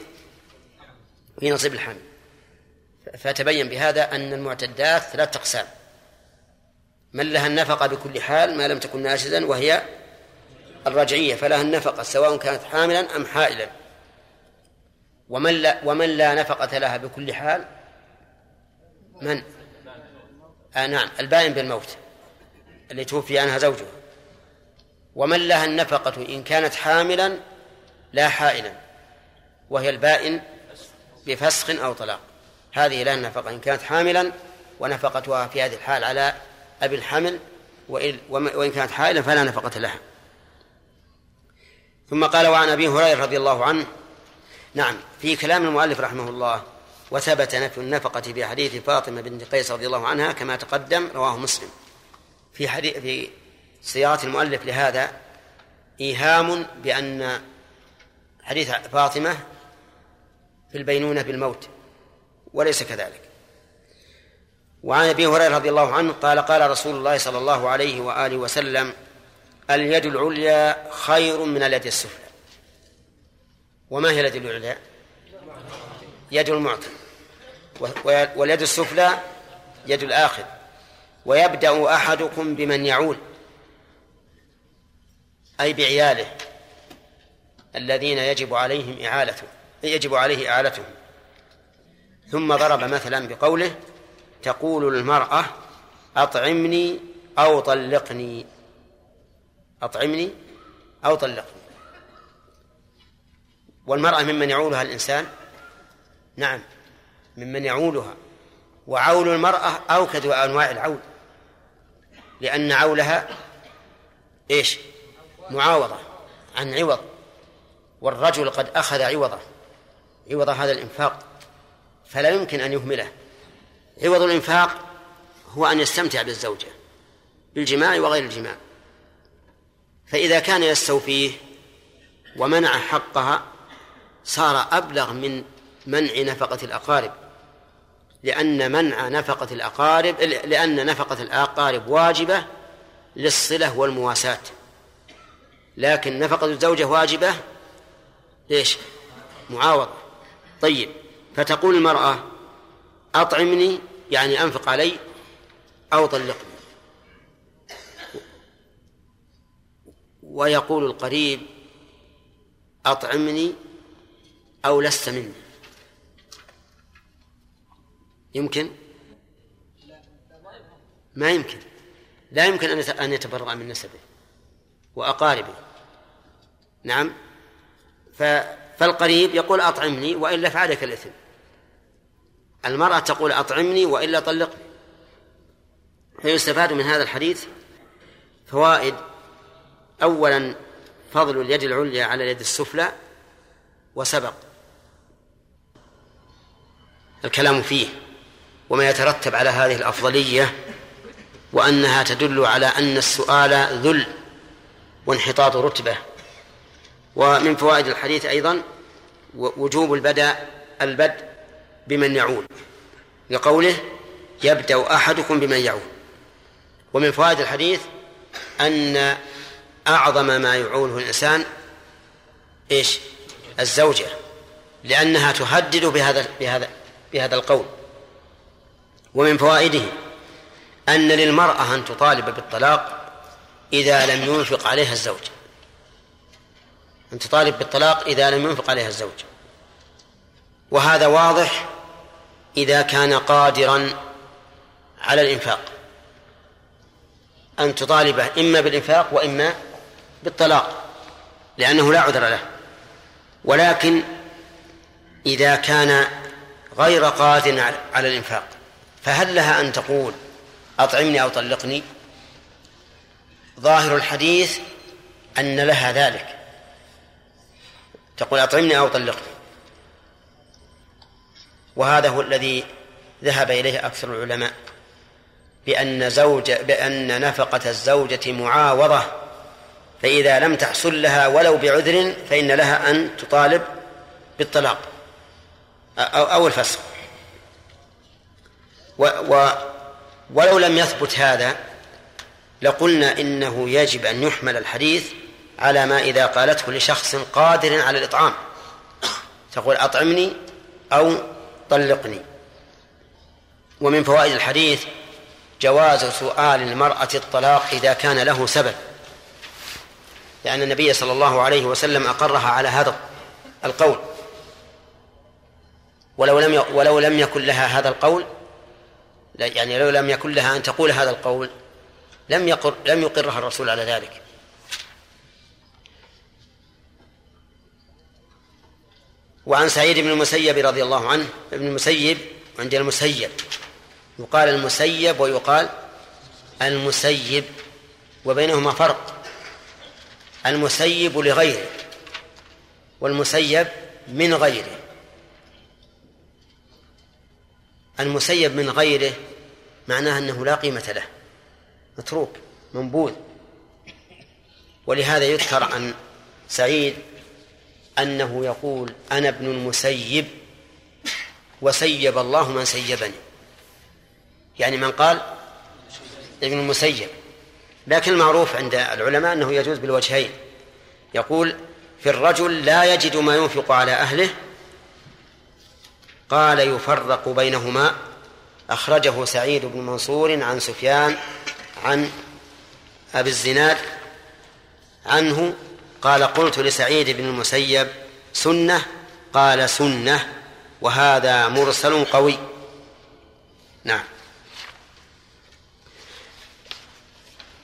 في نصيب الحمل فتبين بهذا أن المعتدات ثلاثة أقسام من لها النفقة بكل حال ما لم تكن ناشزا وهي الرجعية فلها النفقة سواء كانت حاملا أم حائلا. ومن لا ومن لا نفقة لها بكل حال؟ من؟ آه نعم البائن بالموت اللي توفي عنها زوجها. ومن لها النفقة إن كانت حاملا لا حائلا وهي البائن بفسخ أو طلاق. هذه لها النفقة إن كانت حاملا ونفقتها في هذه الحال على أبي الحمل وإن- كانت حائلا فلا نفقة لها. ثم قال وعن أبي هريرة رضي الله عنه نعم في كلام المؤلف رحمه الله وثبت نفي النفقة في حديث فاطمة بنت قيس رضي الله عنها كما تقدم رواه مسلم. في حديث في صياغة المؤلف لهذا إيهام بأن حديث فاطمة في البينونة بالموت وليس كذلك. وعن أبي هريرة رضي الله عنه قال قال رسول الله صلى الله عليه وآله وسلم اليد العليا خير من اليد السفلى. وما هي اليد العليا؟ يد المعطي. واليد السفلى يد الآخذ ويبدأ أحدكم بمن يعول أي بعياله الذين يجب عليهم إعالته يجب عليه إعالتهم ثم ضرب مثلا بقوله تقول المرأة أطعمني أو طلقني. أطعمني أو طلقني. والمرأة ممن يعولها الإنسان؟ نعم. ممن يعولها وعول المرأة أوكد أنواع العول لأن عولها إيش؟ معاوضة عن عوض والرجل قد أخذ عوضه عوض هذا الإنفاق فلا يمكن أن يهمله. عوض الإنفاق هو أن يستمتع بالزوجة بالجماع وغير الجماع. فإذا كان يستوفيه ومنع حقها صار أبلغ من منع نفقة الأقارب. لأن منع نفقة الأقارب لأن نفقة الأقارب واجبة للصلة والمواساة. لكن نفقة الزوجة واجبة؟ ليش؟ معاوضة. طيب فتقول المرأة أطعمني يعني أنفق علي أو طلقني. ويقول القريب أطعمني أو لست مني. يمكن؟ ما يمكن. لا يمكن أن يتبرأ من نسبه وأقاربه. نعم. فالقريب يقول أطعمني وإلا فعلك الإثم. المرأة تقول أطعمني وإلا طلقني. فيستفاد من هذا الحديث فوائد. أولا فضل اليد العليا على اليد السفلى وسبق. الكلام فيه. وما يترتب على هذه الأفضلية وأنها تدل على أن السؤال ذل وانحطاط رتبة. ومن فوائد الحديث أيضا وجوب البدء البدء بمن يعول. لقوله يبدأ أحدكم بمن يعول. ومن فوائد الحديث أن أعظم ما يعوله الإنسان إيش؟ الزوجة لأنها تهدد بهذا بهذا بهذا القول. ومن فوائده أن للمرأة أن تطالب بالطلاق إذا لم ينفق عليها الزوج. أن تطالب بالطلاق إذا لم ينفق عليها الزوج. وهذا واضح إذا كان قادرا على الإنفاق. أن تطالبه إما بالإنفاق وإما بالطلاق لأنه لا عذر له. ولكن إذا كان غير قادر على الإنفاق فهل لها أن تقول أطعمني أو طلقني؟ ظاهر الحديث أن لها ذلك. تقول أطعمني أو طلقني. وهذا هو الذي ذهب إليه أكثر العلماء بأن زوج بأن نفقة الزوجة معاوضة فإذا لم تحصل لها ولو بعذر فإن لها أن تطالب بالطلاق أو, الفسخ و و ولو لم يثبت هذا لقلنا إنه يجب أن يحمل الحديث على ما إذا قالته لشخص قادر على الإطعام. تقول أطعمني أو طلقني. ومن فوائد الحديث جواز سؤال المرأة الطلاق إذا كان له سبب. لأن النبي صلى الله عليه وسلم أقرها على هذا القول. ولو لم ولو لم يكن لها هذا القول يعني لو لم يكن لها أن تقول هذا القول لم يقر لم يقرها الرسول على ذلك. وعن سعيد بن المسيب رضي الله عنه ابن المسيب عند المسيب. يقال المسيب ويقال المسيب وبينهما فرق. المسيب لغيره والمسيب من غيره. المسيب من غيره معناه أنه لا قيمة له. متروك منبوذ. ولهذا يذكر عن سعيد أنه يقول أنا ابن المسيب وسيب الله من سيبني. يعني من قال ابن المسيب. لكن المعروف عند العلماء أنه يجوز بالوجهين. يقول في الرجل لا يجد ما ينفق على أهله قال يفرق بينهما أخرجه سعيد بن منصور عن سفيان عن أبي الزناد عنه قال قلت لسعيد بن المسيب سنة؟ قال سنة وهذا مرسل قوي. نعم.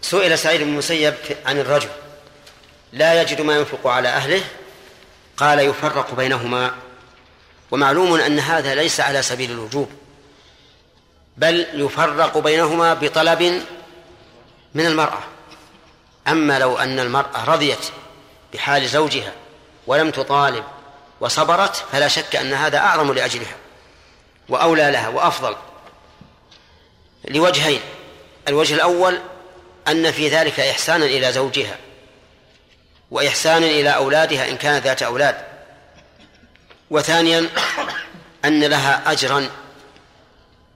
سئل سعيد بن المسيب عن الرجل لا يجد ما ينفق على أهله؟ قال يفرق بينهما ومعلوم أن هذا ليس على سبيل الوجوب. بل يفرق بينهما بطلب من المرأة. أما لو أن المرأة رضيت بحال زوجها ولم تطالب وصبرت فلا شك أن هذا أعظم لأجلها وأولى لها وأفضل. لوجهين الوجه الأول أن في ذلك إحسانا إلى زوجها وإحسانا إلى أولادها إن كانت ذات أولاد. وثانيا أن لها أجرا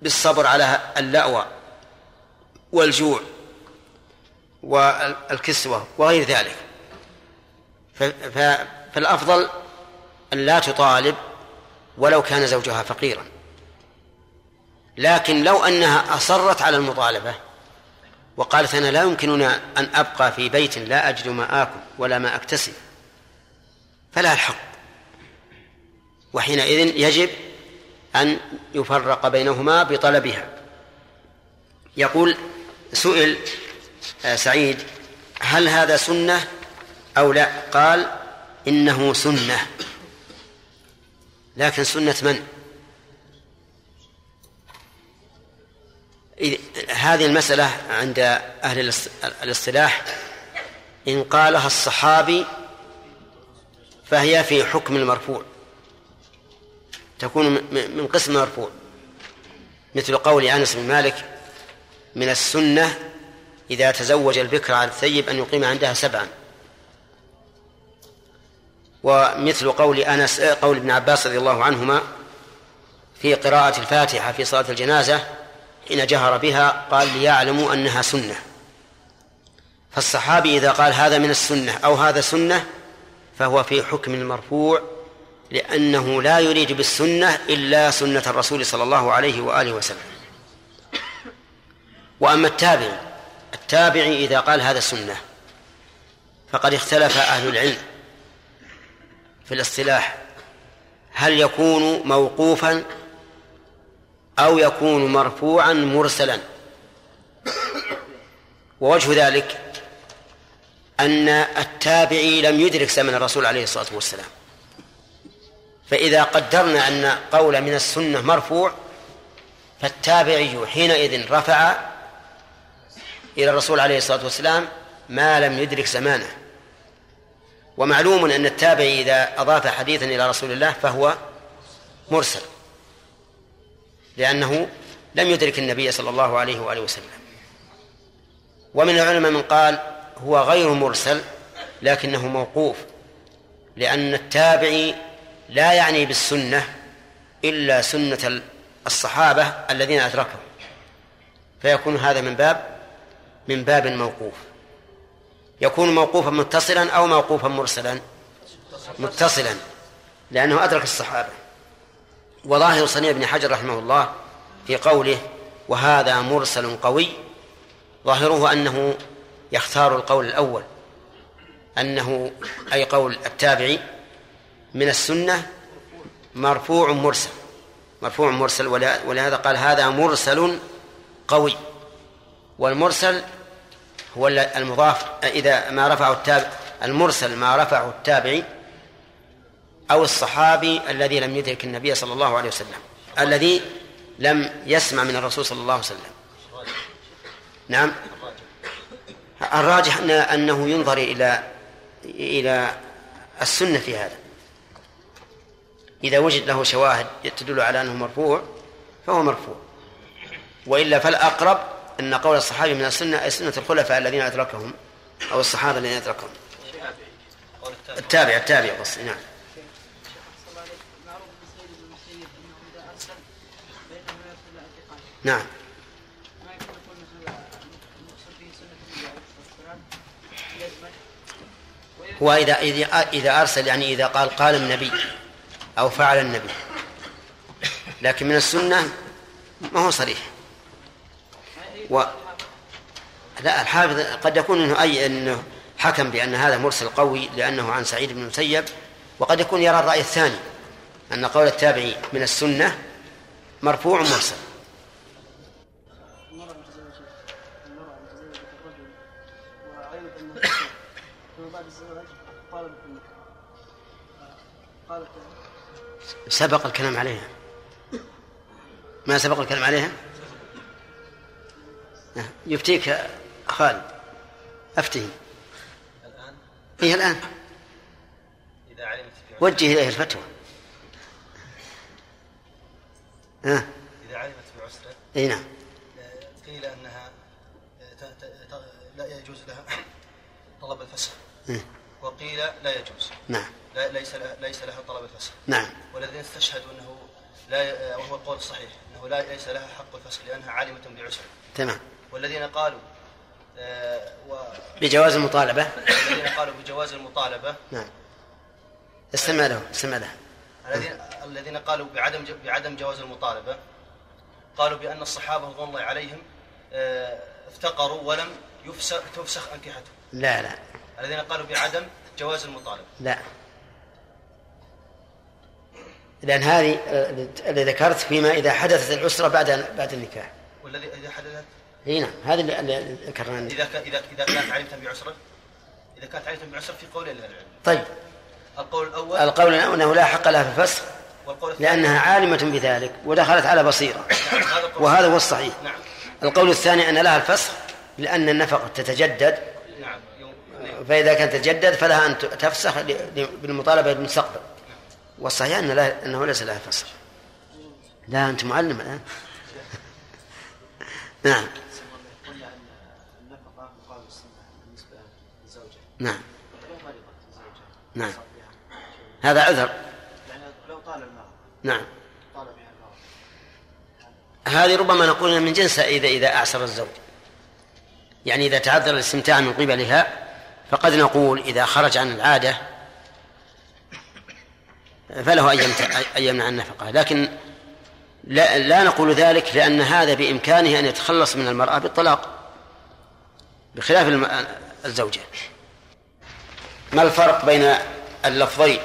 بالصبر على اللأوى والجوع والكسوة وغير ذلك. فالأفضل أن لا تطالب ولو كان زوجها فقيرا. لكن لو أنها أصرت على المطالبة وقالت أنا لا يمكننا أن أبقى في بيت لا أجد ما آكل ولا ما أكتسب فلا الحق وحينئذ يجب أن يفرق بينهما بطلبها. يقول سئل آه، سعيد هل هذا سنة أو لا؟ قال إنه سنة. لكن سنة من؟ هذه المسألة عند أهل الاصطلاح إن قالها الصحابي فهي في حكم المرفوع. تكون من قسم مرفوع. مثل قول أنس بن مالك من السنة إذا تزوج البكر على الثيب أن يقيم عندها سبعا. ومثل قول أنس قول ابن عباس رضي الله عنهما في قراءة الفاتحة في صلاة الجنازة حين جهر بها قال ليعلموا أنها سنة. فالصحابي إذا قال هذا من السنة أو هذا سنة فهو في حكم المرفوع لأنه لا يريد بالسنة إلا سنة الرسول صلى الله عليه وآله وسلم. وأما التابع التابعي إذا قال هذا سنة فقد اختلف أهل العلم في الاصطلاح. هل يكون موقوفا أو يكون مرفوعا مرسلا؟ ووجه ذلك أن التابعي لم يدرك زمن الرسول عليه الصلاة والسلام. فإذا قدرنا أن قول من السنة مرفوع فالتابعي حينئذ رفع إلى الرسول عليه الصلاة والسلام ما لم يدرك زمانه. ومعلوم أن التابعي إذا أضاف حديثا إلى رسول الله فهو مرسل لأنه لم يدرك النبي صلى الله عليه وآله وسلم. ومن العلماء من قال هو غير مرسل لكنه موقوف لأن التابعي لا يعني بالسنة إلا سنة الصحابة الذين أدركهم. فيكون هذا من باب من باب موقوف. يكون موقوفا متصلا أو موقوفا مرسلا. متصلا. لأنه أدرك الصحابة. وظاهر صنيع بن حجر رحمه الله في قوله وهذا مرسل قوي ظاهره أنه يختار القول الأول. أنه أي قول التابعي من السنة مرفوع مرسل مرفوع مرسل ولهذا قال هذا مرسل قوي. والمرسل هو المضاف إذا ما رفعه التابع المرسل ما رفعه التابعي أو الصحابي الذي لم يدرك النبي صلى الله عليه وسلم الذي لم يسمع من الرسول صلى الله عليه وسلم. نعم. الراجح أنه ينظر إلى إلى السنة في هذا. إذا وجد له شواهد تدل على أنه مرفوع فهو مرفوع. وإلا فالأقرب أن قول الصحابي من السنة أي سنة الخلفاء الذين أدركهم أو الصحابة الذين أدركهم التابع التابع بس نعم. نعم. هو إذا إذا أرسل يعني إذا قال قال النبي أو فعل النبي. لكن من السنة ما هو صريح. و لا الحافظ قد يكون إنه أي إنه حكم بأن هذا مرسل قوي لأنه عن سعيد بن المسيب وقد يكون يرى الرأي الثاني أن قول التابعي من السنة مرفوع مرسل سبق الكلام عليها. ما سبق الكلام عليها؟ يفتيك خالد. أفتي. الآن؟ إيه الآن. إذا علمت وجه إليه الفتوى. ها؟ إذا علمت بعسرة أي نعم. قيل أنها لا يجوز لها طلب الفسخ. إيه؟ وقيل لا يجوز. نعم. لا ليس لها ليس لها طلب الفسخ. نعم. والذين استشهدوا أنه لا وهو القول الصحيح أنه لا ليس لها حق الفسخ لأنها عالمة بعسر. تمام. والذين قالوا آه و بجواز المطالبة. الذين قالوا بجواز المطالبة. نعم. استمع له استمع له. الذين الذين قالوا بعدم بعدم جواز المطالبة قالوا بأن الصحابة رضوان الله عليهم آه افتقروا ولم يفسخ تفسخ أنكحتهم. لا لا. الذين قالوا بعدم جواز المطالبة. لا. لأن هذه اللي ذكرت فيما إذا حدثت العسرة بعد بعد النكاح. والذي إذا حدثت؟ إي نعم هذا اللي ذكرناه إذا إذا إذا كانت علمت بعسرة؟ إذا كانت علمت بعسرة في قول العلم طيب. القول الأول؟ القول أنه لا حق لها في الفسخ لأنها عالمة بذلك ودخلت على بصيرة. نعم وهذا هو الصحيح. نعم. القول الثاني أن لها الفسخ لأن النفقه تتجدد. نعم فإذا كانت تتجدد فلها أن تفسخ بالمطالبه بالمستقبل والصحيح أن لا أنه ليس لها فسخ لا أنت معلم الآن. [laughs] نعم. نعم. نعم. هذا عذر. لو طال المرض نعم. طال هذه ربما نقول من جنسها إذا إذا أعسر الزوج. يعني إذا تعذر الاستمتاع من قبلها فقد نقول إذا خرج عن العادة فله أن يمنع النفقة. لكن لا, لا نقول ذلك لأن هذا بإمكانه أن يتخلص من المرأة بالطلاق بخلاف الزوجة. ما الفرق بين اللفظين؟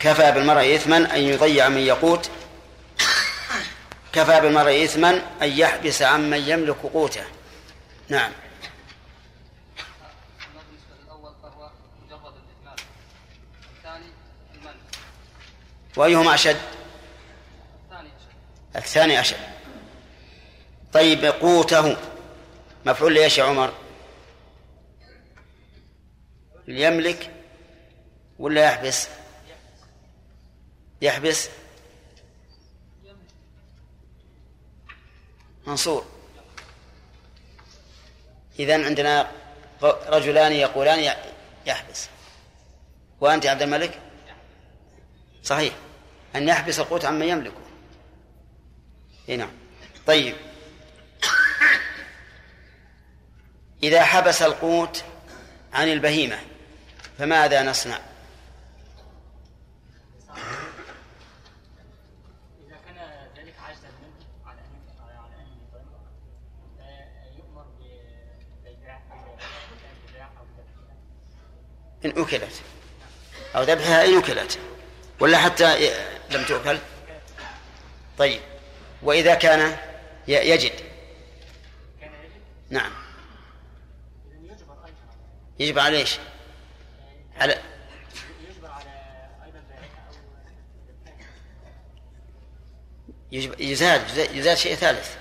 كفى بالمرء إثما أن يضيع من يقوت كفى بالمرء إثما أن يحبس عمن يملك قوته. نعم. وأيهما أشد؟ الثاني أشد. طيب قوته. مفعول ليش يا عمر؟ يملك ولا يحبس؟ يحبس. منصور. إذن عندنا رجلان يقولان يحبس. وأنت عبد الملك؟ صحيح. أن يحبس القوت عمن يملكه. إي نعم. طيب. إذا حبس القوت عن البهيمة فماذا نصنع؟ إن أكلت. أو ذبحها إن أكلت. ولا حتى لم تؤكل؟ طيب. وإذا كان يجد. نعم. يجب على إيش؟ على يجب يزاد يزاد شيء ثالث.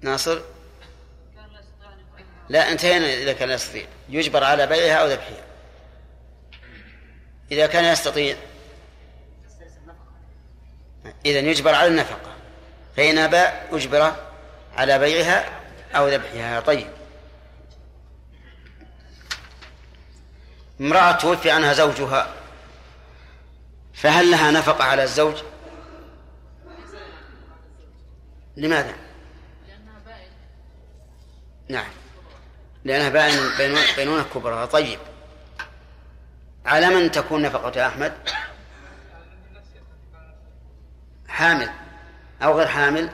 ناصر؟ لا انتهينا إذا كان يستطيع. يجبر على بيعها أو ذبحها. إذا كان يستطيع. إذا يجبر على النفقة. فإن أبى أجبر على بيعها أو ذبحها. طيب. امرأة توفي عنها زوجها. فهل لها نفقة على الزوج؟ لماذا؟ نعم. لأنها بينونة, بينونة كبرى. طيب. على من تكون نفقة أحمد؟ حامل. أو غير حامل؟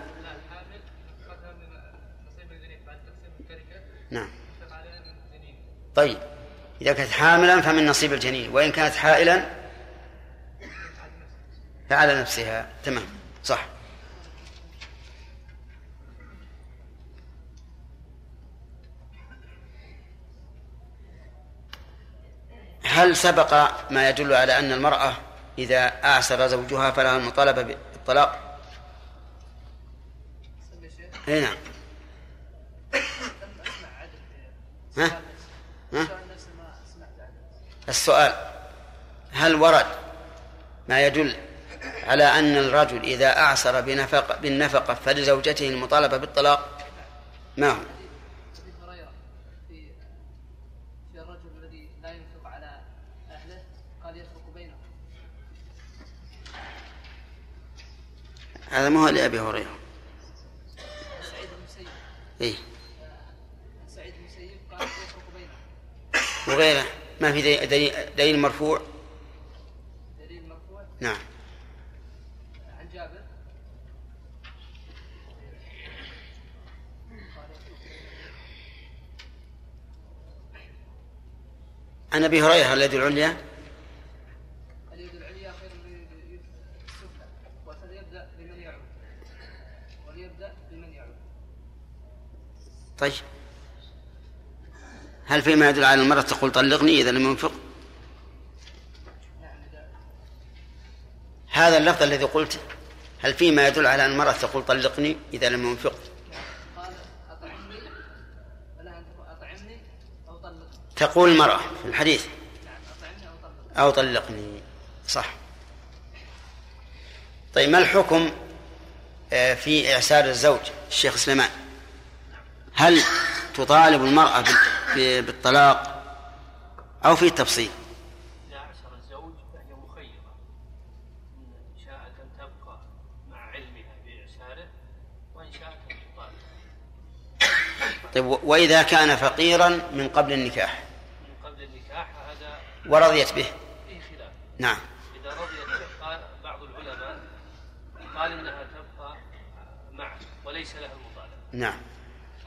نعم. طيب. إذا كانت حاملا فمن نصيب الجنين وإن كانت حائلا فعلى نفسها. تمام. صح. هل سبق ما يدل على أن المرأة إذا أعسر زوجها فلها المطالبة بالطلاق؟ اي نعم ها؟ ها؟ السؤال هل ورد ما يدل على أن الرجل إذا أعسر بنفق بالنفقة فلزوجته المطالبة بالطلاق ما هو؟ حديث هريرة في في الرجل الذي لا ينفق على أهله قال يفرق بينهم هذا ما هو لأبي هريرة. سعيد المسيب إيه. سعيد المسيب قال يفرق بينهم وغيره ما في دليل, دليل, دليل مرفوع؟ دليل مرفوع؟ نعم. عن جابر. عن أبي هريرة الذي العليا اليد العليا خير من اليد السفلى فليبدأ بمن يعود وليبدأ بمن يعود طيب. هل فيما يدل على المرأة تقول طلقني إذا لم ينفق؟ هذا اللفظ الذي قلت. هل فيما يدل على المرأة تقول طلقني إذا لم ينفق؟ تقول المرأة في الحديث. أطعمني أو طلقني أو طلقني. صح. طيب ما الحكم آه، في إعسار الزوج الشيخ سليمان؟ هل تطالب المرأة بالطلاق أو في تطالب. طيب وإذا كان فقيرا من قبل النكاح؟ من قبل النكاح هذا ورضيت به؟ فيه خلاف. نعم. إذا رضيت به قال بعض العلماء قال إنها تبقى معه وليس لها المطالبة نعم.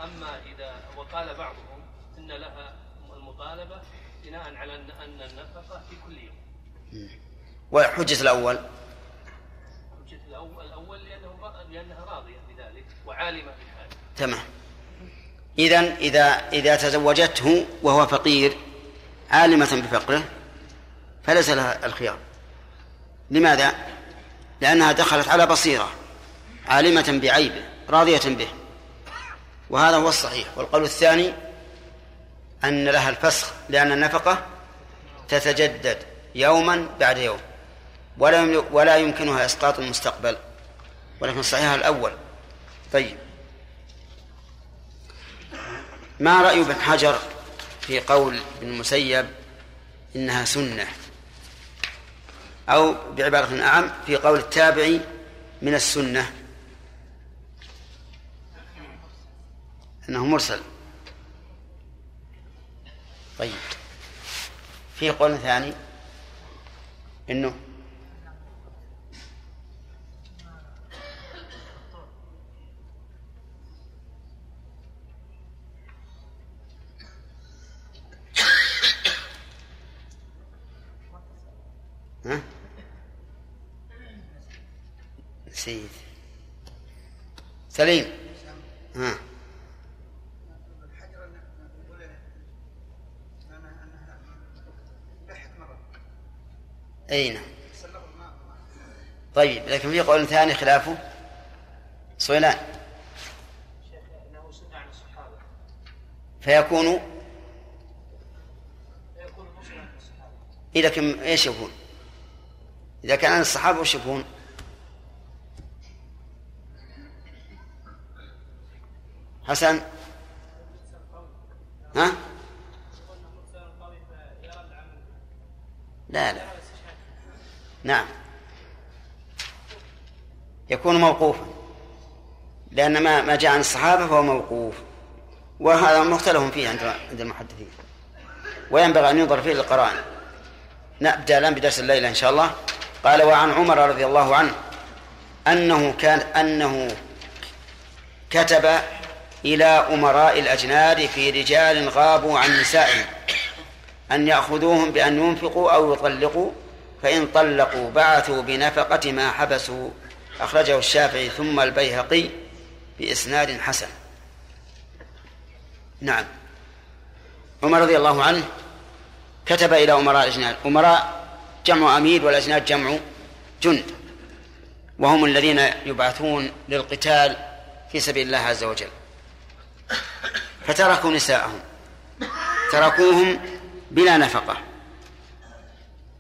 أما إذا وقال بعضهم إن لها المطالبة بناء على أن أن النفقة في كل يوم. وحجة الأول؟ حجة الأول الأول لأنه لأنها راضية بذلك وعالمة بحاله تمام. إذا إذا إذا تزوجته وهو فقير عالمة بفقره فليس لها الخيار. لماذا؟ لأنها دخلت على بصيرة عالمة بعيبه راضية به. وهذا هو الصحيح. والقول الثاني أن لها الفسخ لأن النفقة تتجدد يوما بعد يوم ولا ولا يمكنها إسقاط المستقبل. ولكن الصحيح الأول. طيب. ما رأي ابن حجر في قول ابن المسيب إنها سنة؟ أو بعبارة أعم في قول التابعي من السنة. أنه مرسل. طيب. في قول ثاني. إنه ها؟ نسيت. سليم ها الحجر نقول انها انها بحث مره اي نعم سلقوا الماء طيب لكن في قول ثاني خلافه سويلان فيكون إذا كم إيش يكون؟ إذا كان عن الصحابة وش يكون؟ حسن ها؟ لا لا نعم يكون موقوفا لأن ما ما جاء عن الصحابة فهو موقوف. وهذا مختلف فيه عند عند المحدثين. وينبغي أن ينظر فيه للقرائن. نبدأ الآن بدرس الليلة إن شاء الله. قال وعن عمر رضي الله عنه أنه كان أنه كتب إلى أمراء الأجناد في رجال غابوا عن نسائهم أن يأخذوهم بأن ينفقوا أو يطلقوا فإن طلقوا بعثوا بنفقة ما حبسوا أخرجه الشافعي ثم البيهقي بإسناد حسن. نعم. عمر رضي الله عنه كتب إلى أمراء الأجناد. أمراء جمع أمير والأجناد جمع جند. وهم الذين يبعثون للقتال في سبيل الله عز وجل. فتركوا نساءهم. تركوهم بلا نفقة.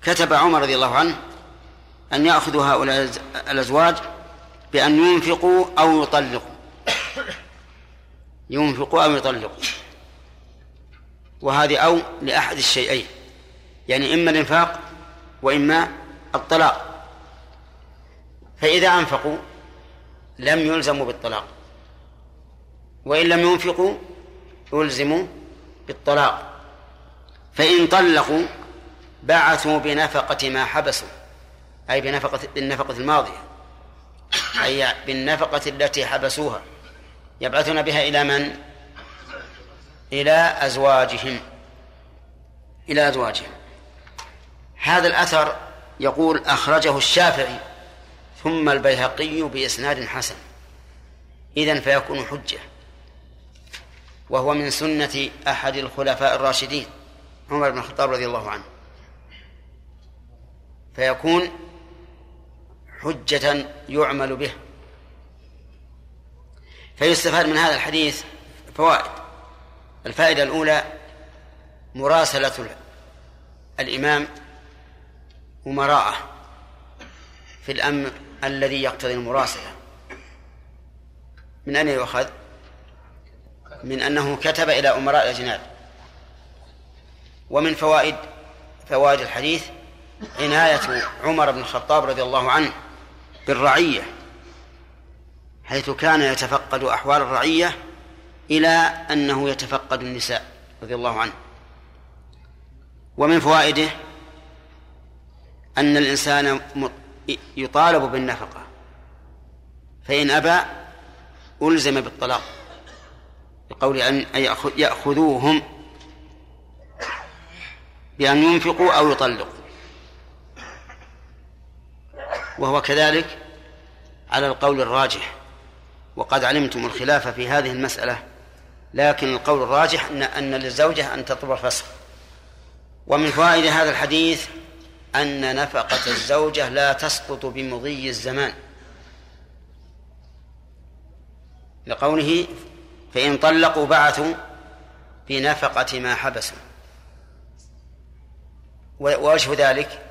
كتب عمر رضي الله عنه أن يأخذوا هؤلاء الأزواج بأن ينفقوا أو يطلقوا. ينفقوا أو يطلقوا. وهذه أو لأحد الشيئين. يعني إما الإنفاق وإما الطلاق. فإذا أنفقوا لم يلزموا بالطلاق. وإن لم ينفقوا ألزموا بالطلاق. فإن طلقوا بعثوا بنفقة ما حبسوا. أي بنفقة بالنفقة الماضية. أي بالنفقة التي حبسوها. يبعثون بها إلى من؟ إلى أزواجهم. إلى أزواجهم. هذا الأثر يقول أخرجه الشافعي ثم البيهقي بإسناد حسن. إذن فيكون حجة. وهو من سنة أحد الخلفاء الراشدين عمر بن الخطاب رضي الله عنه. فيكون حجة يعمل به. فيستفاد من هذا الحديث فوائد. الفائدة الأولى مراسلة الإمام أمراءه في الأمر الذي يقتضي المراسلة. من أين يؤخذ؟ من أنه كتب إلى أمراء الأجناد. ومن فوائد فوائد الحديث عناية عمر بن الخطاب رضي الله عنه بالرعية حيث كان يتفقد أحوال الرعية إلى أنه يتفقد النساء رضي الله عنه. ومن فوائده أن الإنسان يطالب بالنفقة فإن أبى ألزم بالطلاق بقول أن يأخذ- يأخذوهم بأن ينفقوا أو يطلقوا. وهو كذلك على القول الراجح. وقد علمتم الخلاف في هذه المسألة لكن القول الراجح أن أن للزوجة أن تطلب الفسخ ومن فوائد هذا الحديث أن نفقة الزوجة لا تسقط بمضي الزمان. لقوله فإن طلقوا بعثوا بنفقة ما حبسوا ووجه ذلك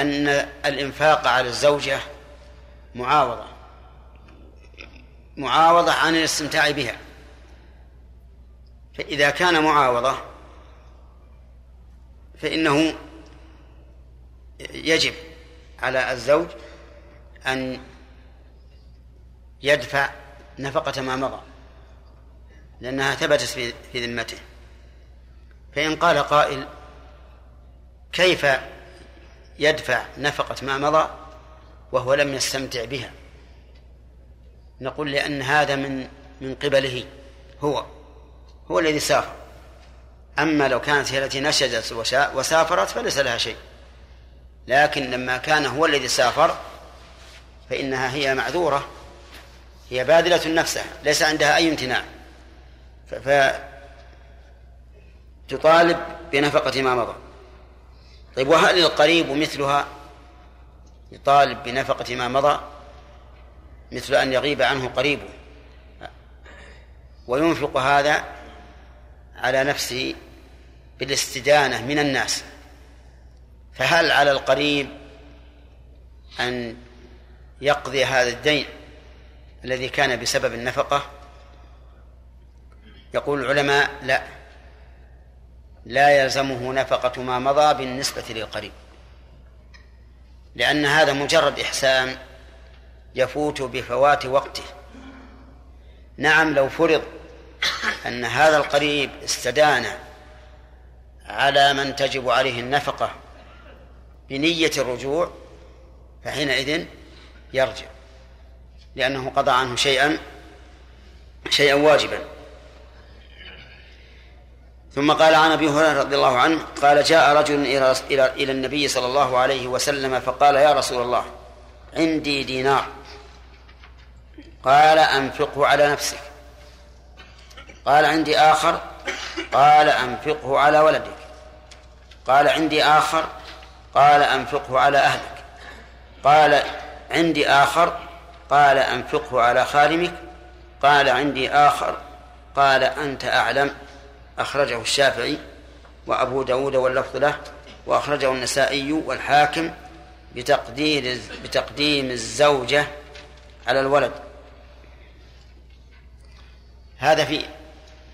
أن الإنفاق على الزوجة معاوضة معاوضة عن الاستمتاع بها. فإذا كان معاوضة فإنه يجب على الزوج أن يدفع نفقة ما مضى لأنها ثبتت في ذمته. فإن قال قائل كيف يدفع نفقة ما مضى وهو لم يستمتع بها. نقول لأن هذا من من قبله هو هو الذي سافر. أما لو كانت هي التي وشا- وسافرت فليس لها شيء. لكن لما كان هو الذي سافر فإنها هي معذورة هي باذلة نفسها ليس عندها أي امتناع. ف- ف تطالب بنفقة ما مضى. طيب وهل القريب مثلها يطالب بنفقة ما مضى؟ مثل أن يغيب عنه قريبه وينفق هذا على نفسه بالاستدانة من الناس. فهل على القريب أن يقضي هذا الدين الذي كان بسبب النفقة؟ يقول العلماء لا. لا يلزمه نفقة ما مضى بالنسبة للقريب. لأن هذا مجرد إحسان يفوت بفوات وقته. نعم لو فرض أن هذا القريب استدان على من تجب عليه النفقة بنية الرجوع فحينئذ يرجع لأنه قضى عنه شيئا شيئا واجبا. ثم قال عن أبي هريرة رضي الله عنه قال جاء رجل إلى إلى النبي صلى الله عليه وسلم فقال يا رسول الله عندي دينار. قال أنفقه على نفسك. قال عندي آخر قال أنفقه على ولدك. قال عندي آخر قال أنفقه على أهلك. قال عندي آخر قال أنفقه على خادمك قال عندي آخر قال أنت أعلم. أخرجه الشافعي وأبو داود واللفظ له وأخرجه النسائي والحاكم بتقدير بتقديم الزوجة على الولد. هذا في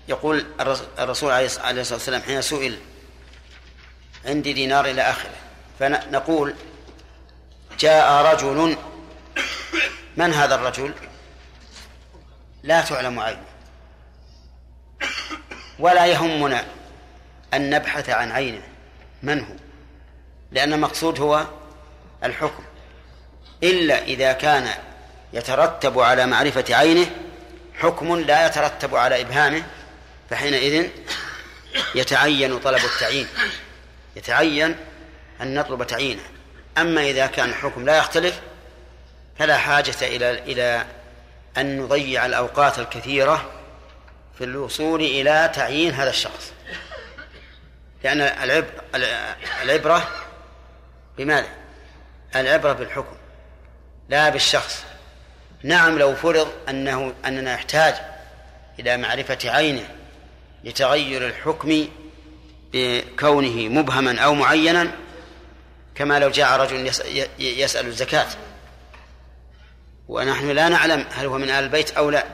يقول الرسول عليه الصلاة والسلام حين سئل عندي دينار إلى آخره فنقول جاء رجل من هذا الرجل؟ لا تعلم عينه. ولا يهمنا أن نبحث عن عينه. من هو؟ لأن المقصود هو الحكم. إلا إذا كان يترتب على معرفة عينه حكم لا يترتب على إبهامه فحينئذ يتعين طلب التعيين. يتعين أن نطلب تعيينه. أما إذا كان الحكم لا يختلف فلا حاجة إلى إلى أن نضيع الأوقات الكثيرة في الوصول إلى تعيين هذا الشخص. لأن العبرة, العبرة بماذا؟ العبرة بالحكم لا بالشخص. نعم لو فرض أنه أننا نحتاج إلى معرفة عينه لتغير الحكم بكونه مبهما أو معينا كما لو جاء رجل يسأل الزكاة. ونحن لا نعلم هل هو من آل البيت أو لا.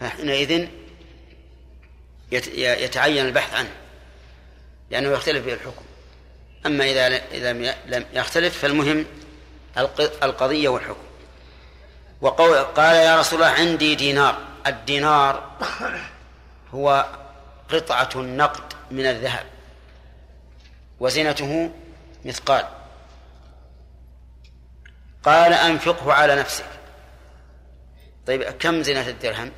فحينئذ يتعين البحث عنه لأنه يختلف به الحكم. أما إذا لم يختلف فالمهم القضية والحكم. وقول قال يا رسول الله عندي دينار. الدينار هو قطعة النقد من الذهب وزنته مثقال. قال أنفقه على نفسك. طيب كم زينة الدرهم؟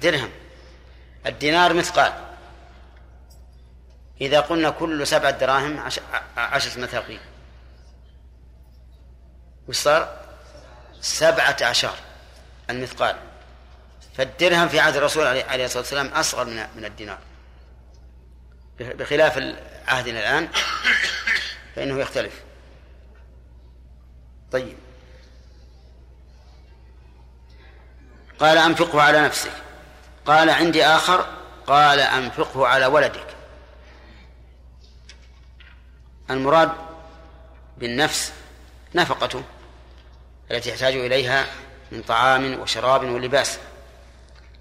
الدرهم الدينار مثقال. إذا قلنا كل سبعة دراهم عش... عشرة مثاقيل. وش صار؟ سبعة عشر المثقال. فالدرهم في عهد الرسول عليه الصلاة والسلام أصغر من من الدينار. بخلاف عهدنا الآن فإنه يختلف. طيب. قال أنفقه على نفسك قال عندي آخر قال أنفقه على ولدك. المراد بالنفس نفقته التي يحتاج إليها من طعام وشراب ولباس.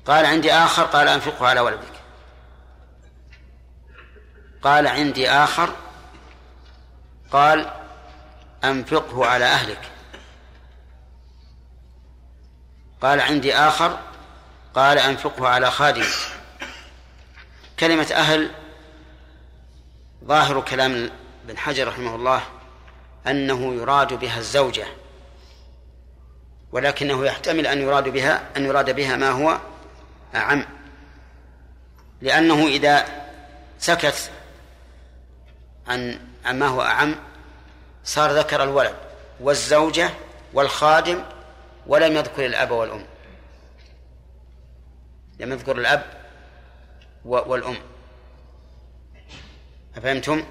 قال عندي آخر قال أنفقه على ولدك. قال عندي آخر قال أنفقه على أهلك. قال عندي آخر قال أنفقه على خادم. كلمة أهل ظاهر كلام ابن حجر رحمه الله أنه يراد بها الزوجة ولكنه يحتمل أن يراد بها أن يراد بها ما هو أعم. لأنه إذا سكت عن ما هو أعم صار ذكر الولد والزوجة والخادم ولم يذكر الأب والأم. لم يذكر الأب والأم. أفهمتم؟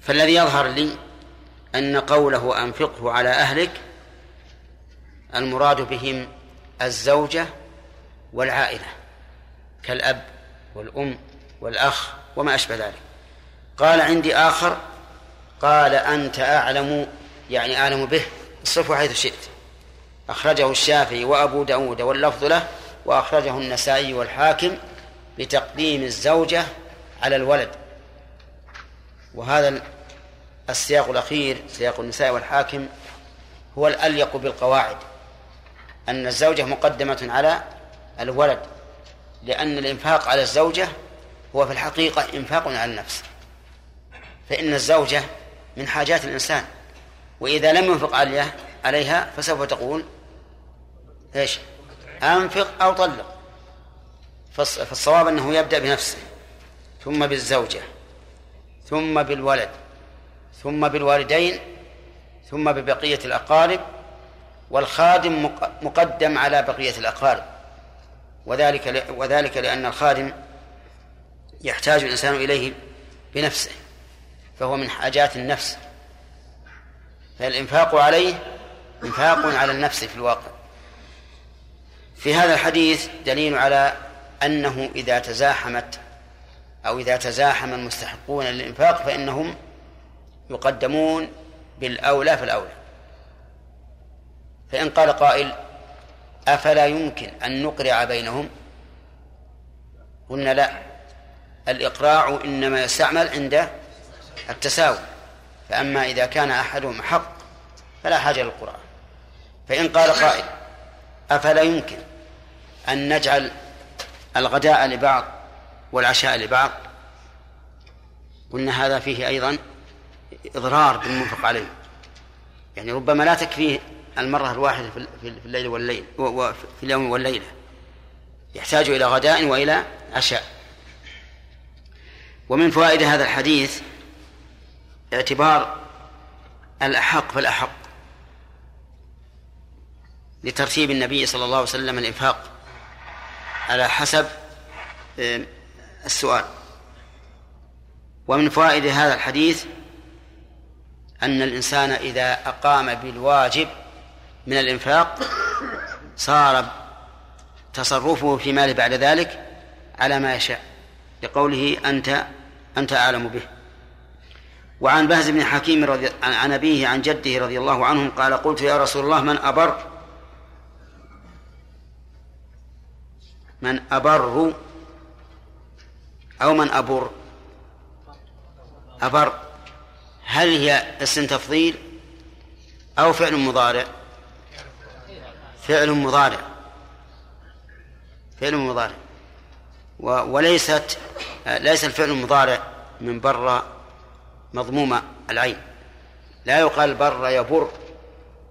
فالذي يظهر لي أن قوله أنفقه على أهلك المراد بهم الزوجة والعائلة كالأب والأم والأخ وما أشبه ذلك. قال عندي آخر قال أنت أعلم يعني أعلم به الصفة حيث شئت. أخرجه الشافعي وأبو داود واللفظ له وأخرجه النسائي والحاكم بتقديم الزوجة على الولد. وهذا السياق الأخير سياق النساء والحاكم هو الأليق بالقواعد. أن الزوجة مقدمة على الولد لأن الإنفاق على الزوجة هو في الحقيقة إنفاق على النفس. فإن الزوجة من حاجات الإنسان وإذا لم ينفق عليها فسوف تقول إيش؟ أنفق أو طلق. فالصواب أنه يبدأ بنفسه ثم بالزوجة ثم بالولد ثم بالوالدين ثم ببقية الأقارب والخادم مقدم على بقية الأقارب. وذلك وذلك لأن الخادم يحتاج الإنسان إليه بنفسه فهو من حاجات النفس. فالإنفاق عليه إنفاق على النفس في الواقع. في هذا الحديث دليل على أنه إذا تزاحمت أو إذا تزاحم المستحقون للإنفاق فإنهم يقدمون بالأولى فالأولى. فإن قال قائل أفلا يمكن أن نقرع بينهم؟ قلنا لا. الإقراع إنما يستعمل عند التساوي. فأما إذا كان أحدهم حق فلا حاجة للقرآن فإن قال قائل أفلا يمكن أن نجعل الغداء لبعض والعشاء لبعض. قلنا هذا فيه أيضا إضرار بالمنفق عليه. يعني ربما لا تكفيه المرة الواحدة في الليل والليل في اليوم والليلة. يحتاج إلى غداء وإلى عشاء. ومن فوائد هذا الحديث اعتبار الأحق فالأحق. لترتيب النبي صلى الله عليه وسلم الإنفاق. على حسب آه، السؤال. ومن فوائد هذا الحديث أن الإنسان إذا أقام بالواجب من الإنفاق صار تصرفه في ماله بعد ذلك على ما يشاء لقوله أنت أنت أعلم به. وعن بهز بن حكيم رضي عن أبيه عن جده رضي الله عنهم قال قلت يا رسول الله من أبر من أبر أو من أبر. أبر. هل هي اسم تفضيل أو فعل مضارع؟ فعل مضارع. فعل مضارع. وليست ليس الفعل المضارع من بر مضموم العين. لا يقال بر يبر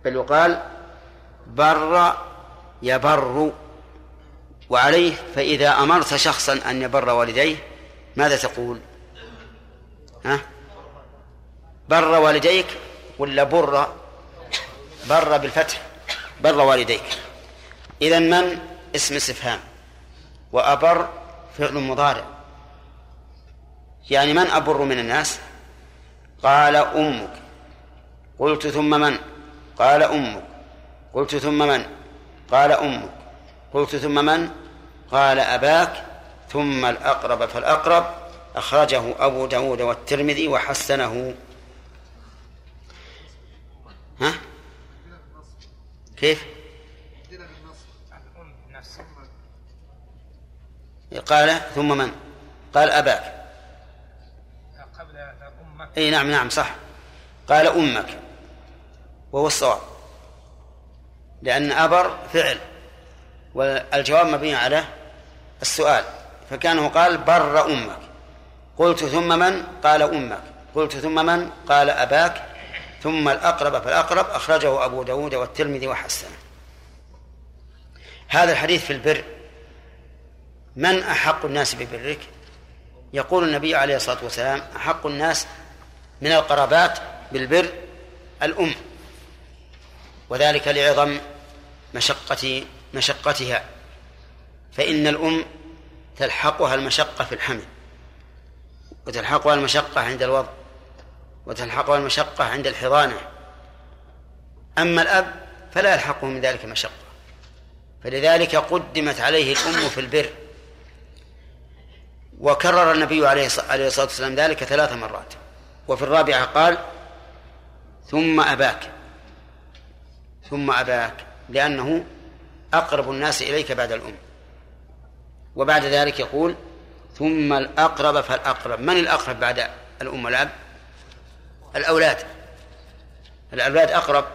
بل يقال بر يبر. وعليه فإذا أمرت شخصا أن يبر والديه ماذا تقول؟ ها؟ بر والديك ولا بر؟ بر بالفتح بر والديك. إذا من؟ اسم استفهام. وأبر فعل مضارع. يعني من أبر من الناس؟ قال أمك. قلت ثم من؟ قال أمك. قلت ثم من؟ قال أمك. قلت ثم من؟ قال أباك. ثم الأقرب فالأقرب. أخرجه أبو داود والترمذي وحسنه. ها؟ كيف؟ قال ثم من؟ قال أباك. قبل أمك أي نعم نعم صح. قال أمك. وهو الصواب. لأن أبر فعل. والجواب مبني على السؤال. فكانه قال بر أمك. قلت ثم من؟ قال أمك. قلت ثم من؟ قال أباك. ثم الأقرب فالأقرب أخرجه أبو داود والترمذي وحسنه. هذا الحديث في البر. من أحق الناس ببرك؟ يقول النبي عليه الصلاة والسلام أحق الناس من القرابات بالبر الأم. وذلك لعظم مشقة مشقتها فإن الأم تلحقها المشقة في الحمل وتلحقها المشقة عند الوضع وتلحقها المشقة عند الحضانة. أما الأب فلا يلحقه من ذلك مشقة. فلذلك قدمت عليه الأم في البر وكرر النبي عليه الصلاة والسلام ذلك ثلاث مرات. وفي الرابعة قال ثم أباك ثم أباك لأنه أقرب الناس إليك بعد الأم. وبعد ذلك يقول ثم الأقرب فالأقرب. من الأقرب بعد الأم والأب؟ الأولاد. الأولاد أقرب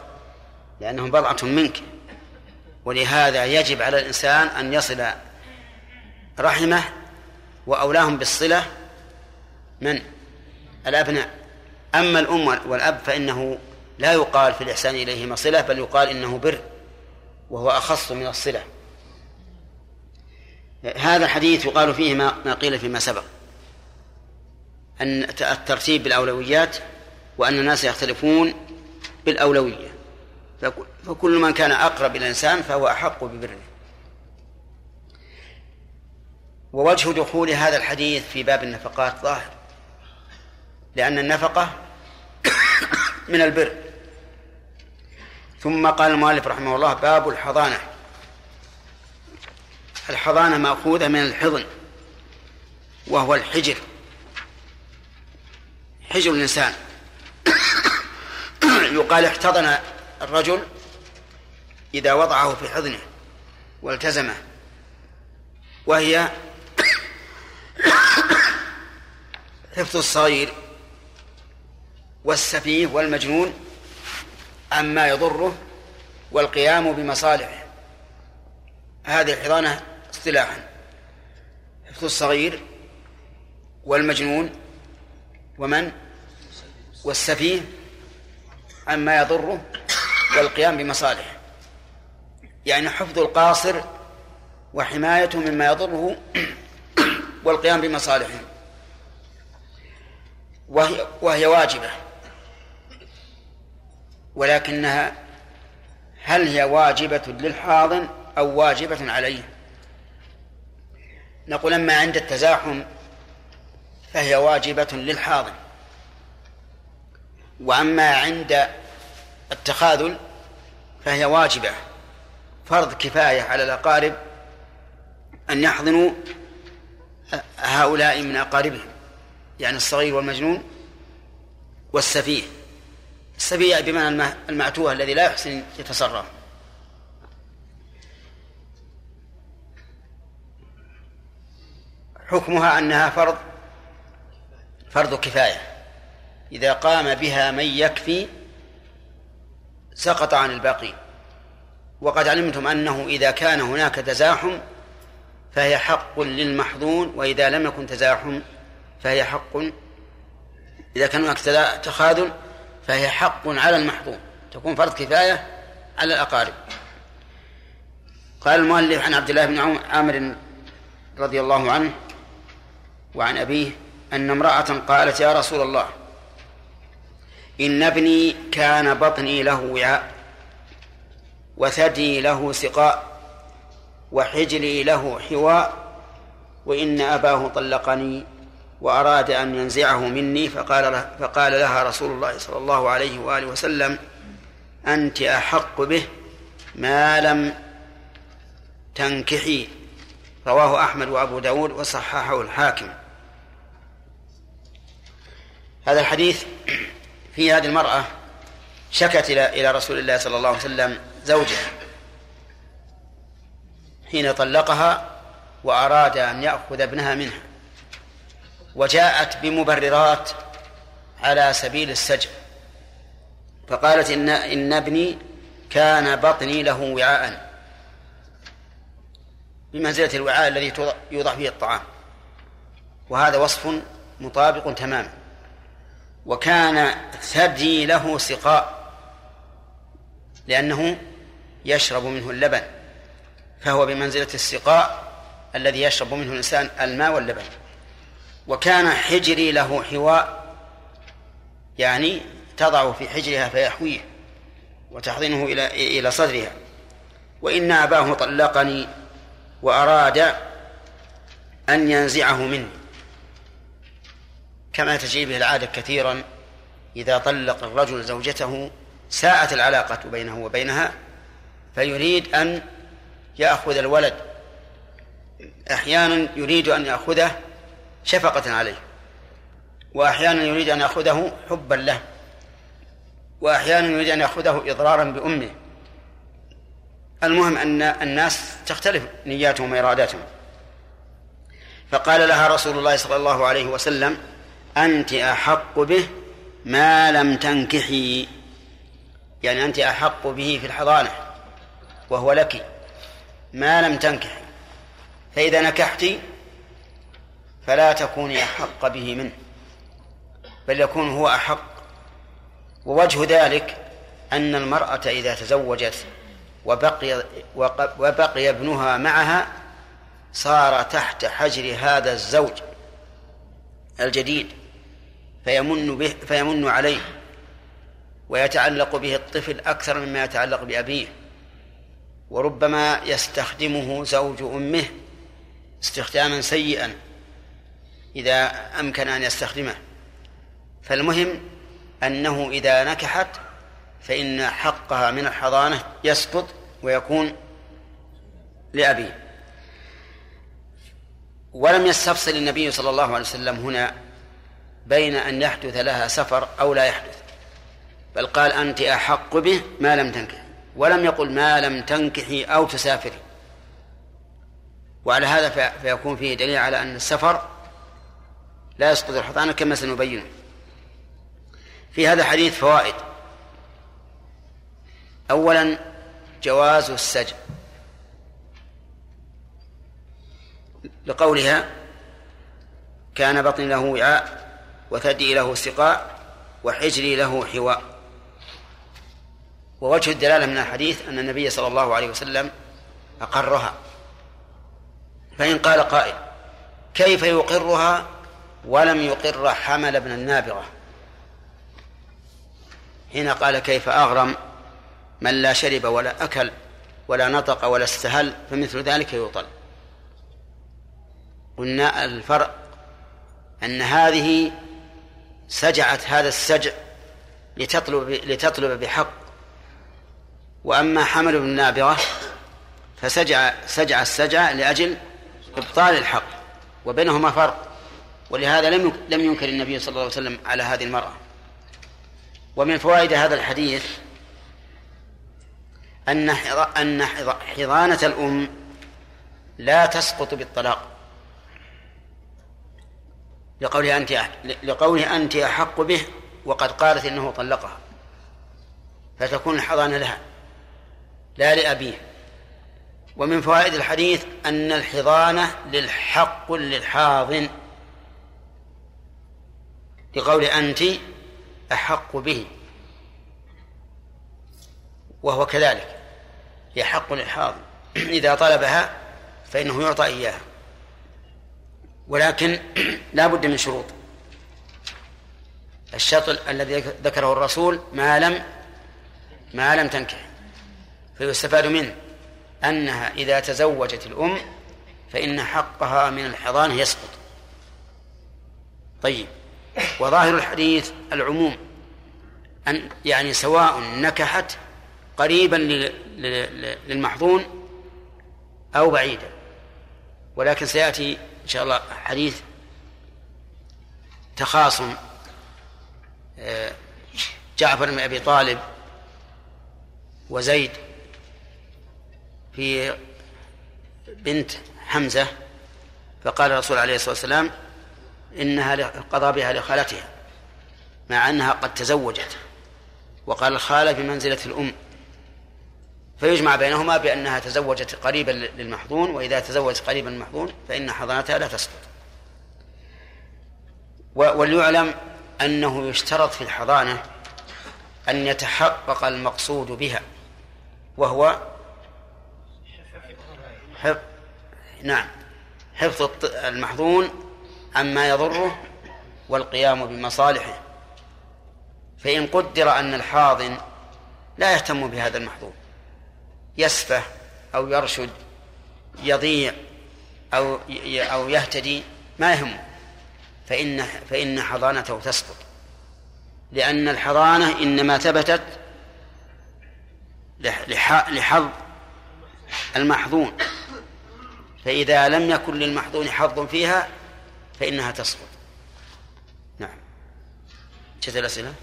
لأنهم بضعة منك. ولهذا يجب على الإنسان أن يصل رحمه وأولاهم بالصلة من؟ الأبناء. أما الأم والأب فإنه لا يقال في الإحسان إليهما صلة بل يقال إنه بر. وهو أخص من الصلة. هذا الحديث يقال فيه ما, قيل فيما سبق أن الترتيب بالأولويات وأن الناس يختلفون بالأولوية. فكل من كان أقرب إلى الإنسان فهو أحق ببره. ووجه دخول هذا الحديث في باب النفقات ظاهر لأن النفقة [coughs] من البر. ثم قال المؤلف رحمه الله باب الحضانة. الحضانة مأخوذة من الحضن وهو الحجر. حجر الإنسان. [coughs] يقال احتضن الرجل إذا وضعه في حضنه والتزمه وهي [coughs] حفظ الصغير والسفيه والمجنون عما يضره والقيام بمصالحه. هذه الحضانة اصطلاحا. حفظ الصغير والمجنون ومن؟ والسفيه. عما يضره والقيام بمصالحه. يعني حفظ القاصر وحمايته مما يضره والقيام بمصالحه. وهي, وهي واجبة. ولكنها هل هي واجبة للحاضن أو واجبة عليه؟ نقول أما عند التزاحم فهي واجبة للحاضن وأما عند التخاذل فهي واجبة. فرض كفاية على الأقارب أن يحضنوا هؤلاء من أقاربهم يعني الصغير والمجنون والسفيه. السفيه بمعنى المعتوه الذي لا يحسن يتصرف. حكمها أنها فرض فرض كفاية. إذا قام بها من يكفي سقط عن الباقين وقد علمتم أنه إذا كان هناك تزاحم فهي حق للمحظون وإذا لم يكن تزاحم فهي حق. إذا كان هناك تخاذل فهي حق على المحظون تكون فرض كفاية على الأقارب. قال المؤلف عن عبد الله بن عامر رضي الله عنه وعن أبيه أن امرأة قالت يا رسول الله إن ابني كان بطني له وعاء وثدي له سقاء وحجري له حواء وإن أباه طلقني وأراد أن ينزعه مني فقال له فقال لها رسول الله صلى الله عليه وآله وسلم أنت أحق به ما لم تنكحي. رواه أحمد وأبو داود وصححه الحاكم. هذا الحديث في هذه المرأة شكت إلى إلى رسول الله صلى الله عليه وسلم زوجها. حين طلقها وأراد أن يأخذ ابنها منها. وجاءت بمبررات على سبيل السجع فقالت إن إن ابني كان بطني له وعاء. بمنزلة الوعاء الذي يوضع فيه الطعام. وهذا وصف مطابق تماما. وكان ثدي له سقاء لأنه يشرب منه اللبن. فهو بمنزلة السقاء الذي يشرب منه الإنسان الماء واللبن. وكان حجري له حواء يعني تضع في حجرها فيحويه وتحضنه إلى إلى صدرها. وإن أباه طلقني وأراد أن ينزعه مني. كما تجري به العادة كثيرا إذا طلق الرجل زوجته ساءت العلاقة بينه وبينها فيريد أن يأخذ الولد. أحيانا يريد أن يأخذه شفقة عليه. وأحيانا يريد أن يأخذه حبا له. وأحيانا يريد أن يأخذه إضرارا بأمه. المهم أن الناس تختلف نياتهم وإراداتهم. فقال لها رسول الله صلى الله عليه وسلم أنت أحق به ما لم تنكحي. يعني أنت أحق به في الحضانة وهو لك. ما لم تنكحي. فإذا نكحت فلا تكوني أحق به منه بل يكون هو أحق. ووجه ذلك أن المرأة إذا تزوجت وبقي وبقي ابنها معها صار تحت حجر هذا الزوج الجديد فيمن به فيمن عليه ويتعلق به الطفل أكثر مما يتعلق بأبيه. وربما يستخدمه زوج أمه استخداما سيئا إذا أمكن أن يستخدمه. فالمهم أنه إذا نكحت فإن حقها من الحضانة يسقط ويكون لأبيه. ولم يستفصل النبي صلى الله عليه وسلم هنا بين أن يحدث لها سفر أو لا يحدث بل قال أنت أحق به ما لم تنكحي. ولم يقل ما لم تنكحي أو تسافري. وعلى هذا فيكون فيه دليل على أن السفر لا يسقط الحضانة كما سنبينه في هذا الحديث فوائد. أولا جواز السجن. لقولها كان بطني له وعاء وثدي له سقاء وحجري له حواء. ووجه الدلالة من الحديث أن النبي صلى الله عليه وسلم أقرها. فإن قال قائل كيف يقرها؟ ولم يقر حمل ابن النابغة. حين قال كيف أغرم من لا شرب ولا أكل ولا نطق ولا استهل فمثل ذلك يطل قلنا الفرق أن هذه سجعت هذا السجع لتطلب لتطلب بحق. وأما حمل بن النابغة فسجع سجع السجع لأجل إبطال الحق وبينهما فرق. ولهذا لم لم ينكر النبي صلى الله عليه وسلم على هذه المرأة. ومن فوائد هذا الحديث أن أن حضانة الأم لا تسقط بالطلاق. لقوله أنت لقوله أنت أحق به وقد قالت إنه طلقها. فتكون الحضانة لها لا لأبيه. ومن فوائد الحديث أن الحضانة للحق للحاضن. لقول أنت أحق به. وهو كذلك. هي حق للحاضن [clears throat] إذا طلبها فإنه يعطى إياها. ولكن [clears throat] لا بد من شروط. الشرط الذي ذكره الرسول ما لم ما لم تنكح. فيستفاد منه أنها إذا تزوجت الأم فإن حقها من الحضانة يسقط. طيب. وظاهر الحديث العموم أن يعني سواء نكحت قريبا للمحظون أو بعيدا. ولكن سيأتي إن شاء الله حديث تخاصم آه، جعفر بن أبي طالب وزيد في بنت حمزة فقال الرسول عليه الصلاة والسلام إنها قضى بها لخالتها مع أنها قد تزوجت وقال الخالة بمنزلة الأم. فيجمع بينهما بأنها تزوجت قريبا للمحظون وإذا تزوجت قريبا للمحظون فإن حضانتها لا تسقط. وليعلم أنه يشترط في الحضانة أن يتحقق المقصود بها وهو حفظ نعم حفظ المحظون عما يضره والقيام بمصالحه. فإن قدر أن الحاضن لا يهتم بهذا المحظون يسفه أو يرشد يضيع أو أو يهتدي ما يهمه فإن فإن حضانته تسقط. لأن الحضانة إنما ثبتت لحظ المحظون. فإذا لم يكن للمحظون حظ فيها فإنها تسقط نعم. شفت الأسئلة؟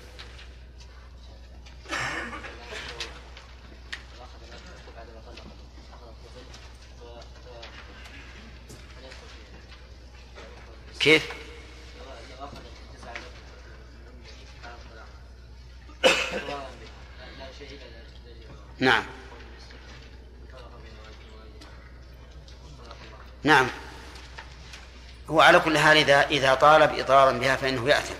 كيف؟ نعم. نعم. هو على كل حال إذا إذا طالب إضرارا بها فإنه يأثم.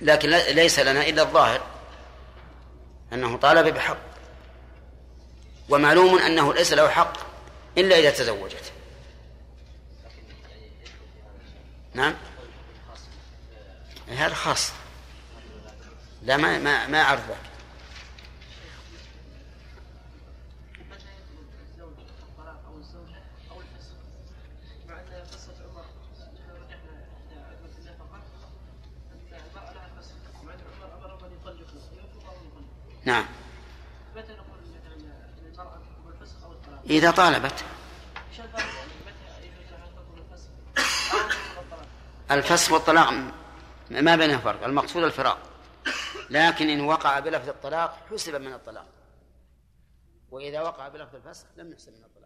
لكن ليس لنا إلا الظاهر أنه طالب بحق. ومعلوم أنه ليس له حق إلا إذا تزوجت. نعم؟ هذا خاص. لا ما ما ما أعرف ذاك نعم. إذا طالبت. الفسخ؟ والطلاق ما بينها فرق. المقصود الفراق. لكن إن وقع بلفظ الطلاق حسب من الطلاق. وإذا وقع بلفظ الفسخ لم يحسب من الطلاق.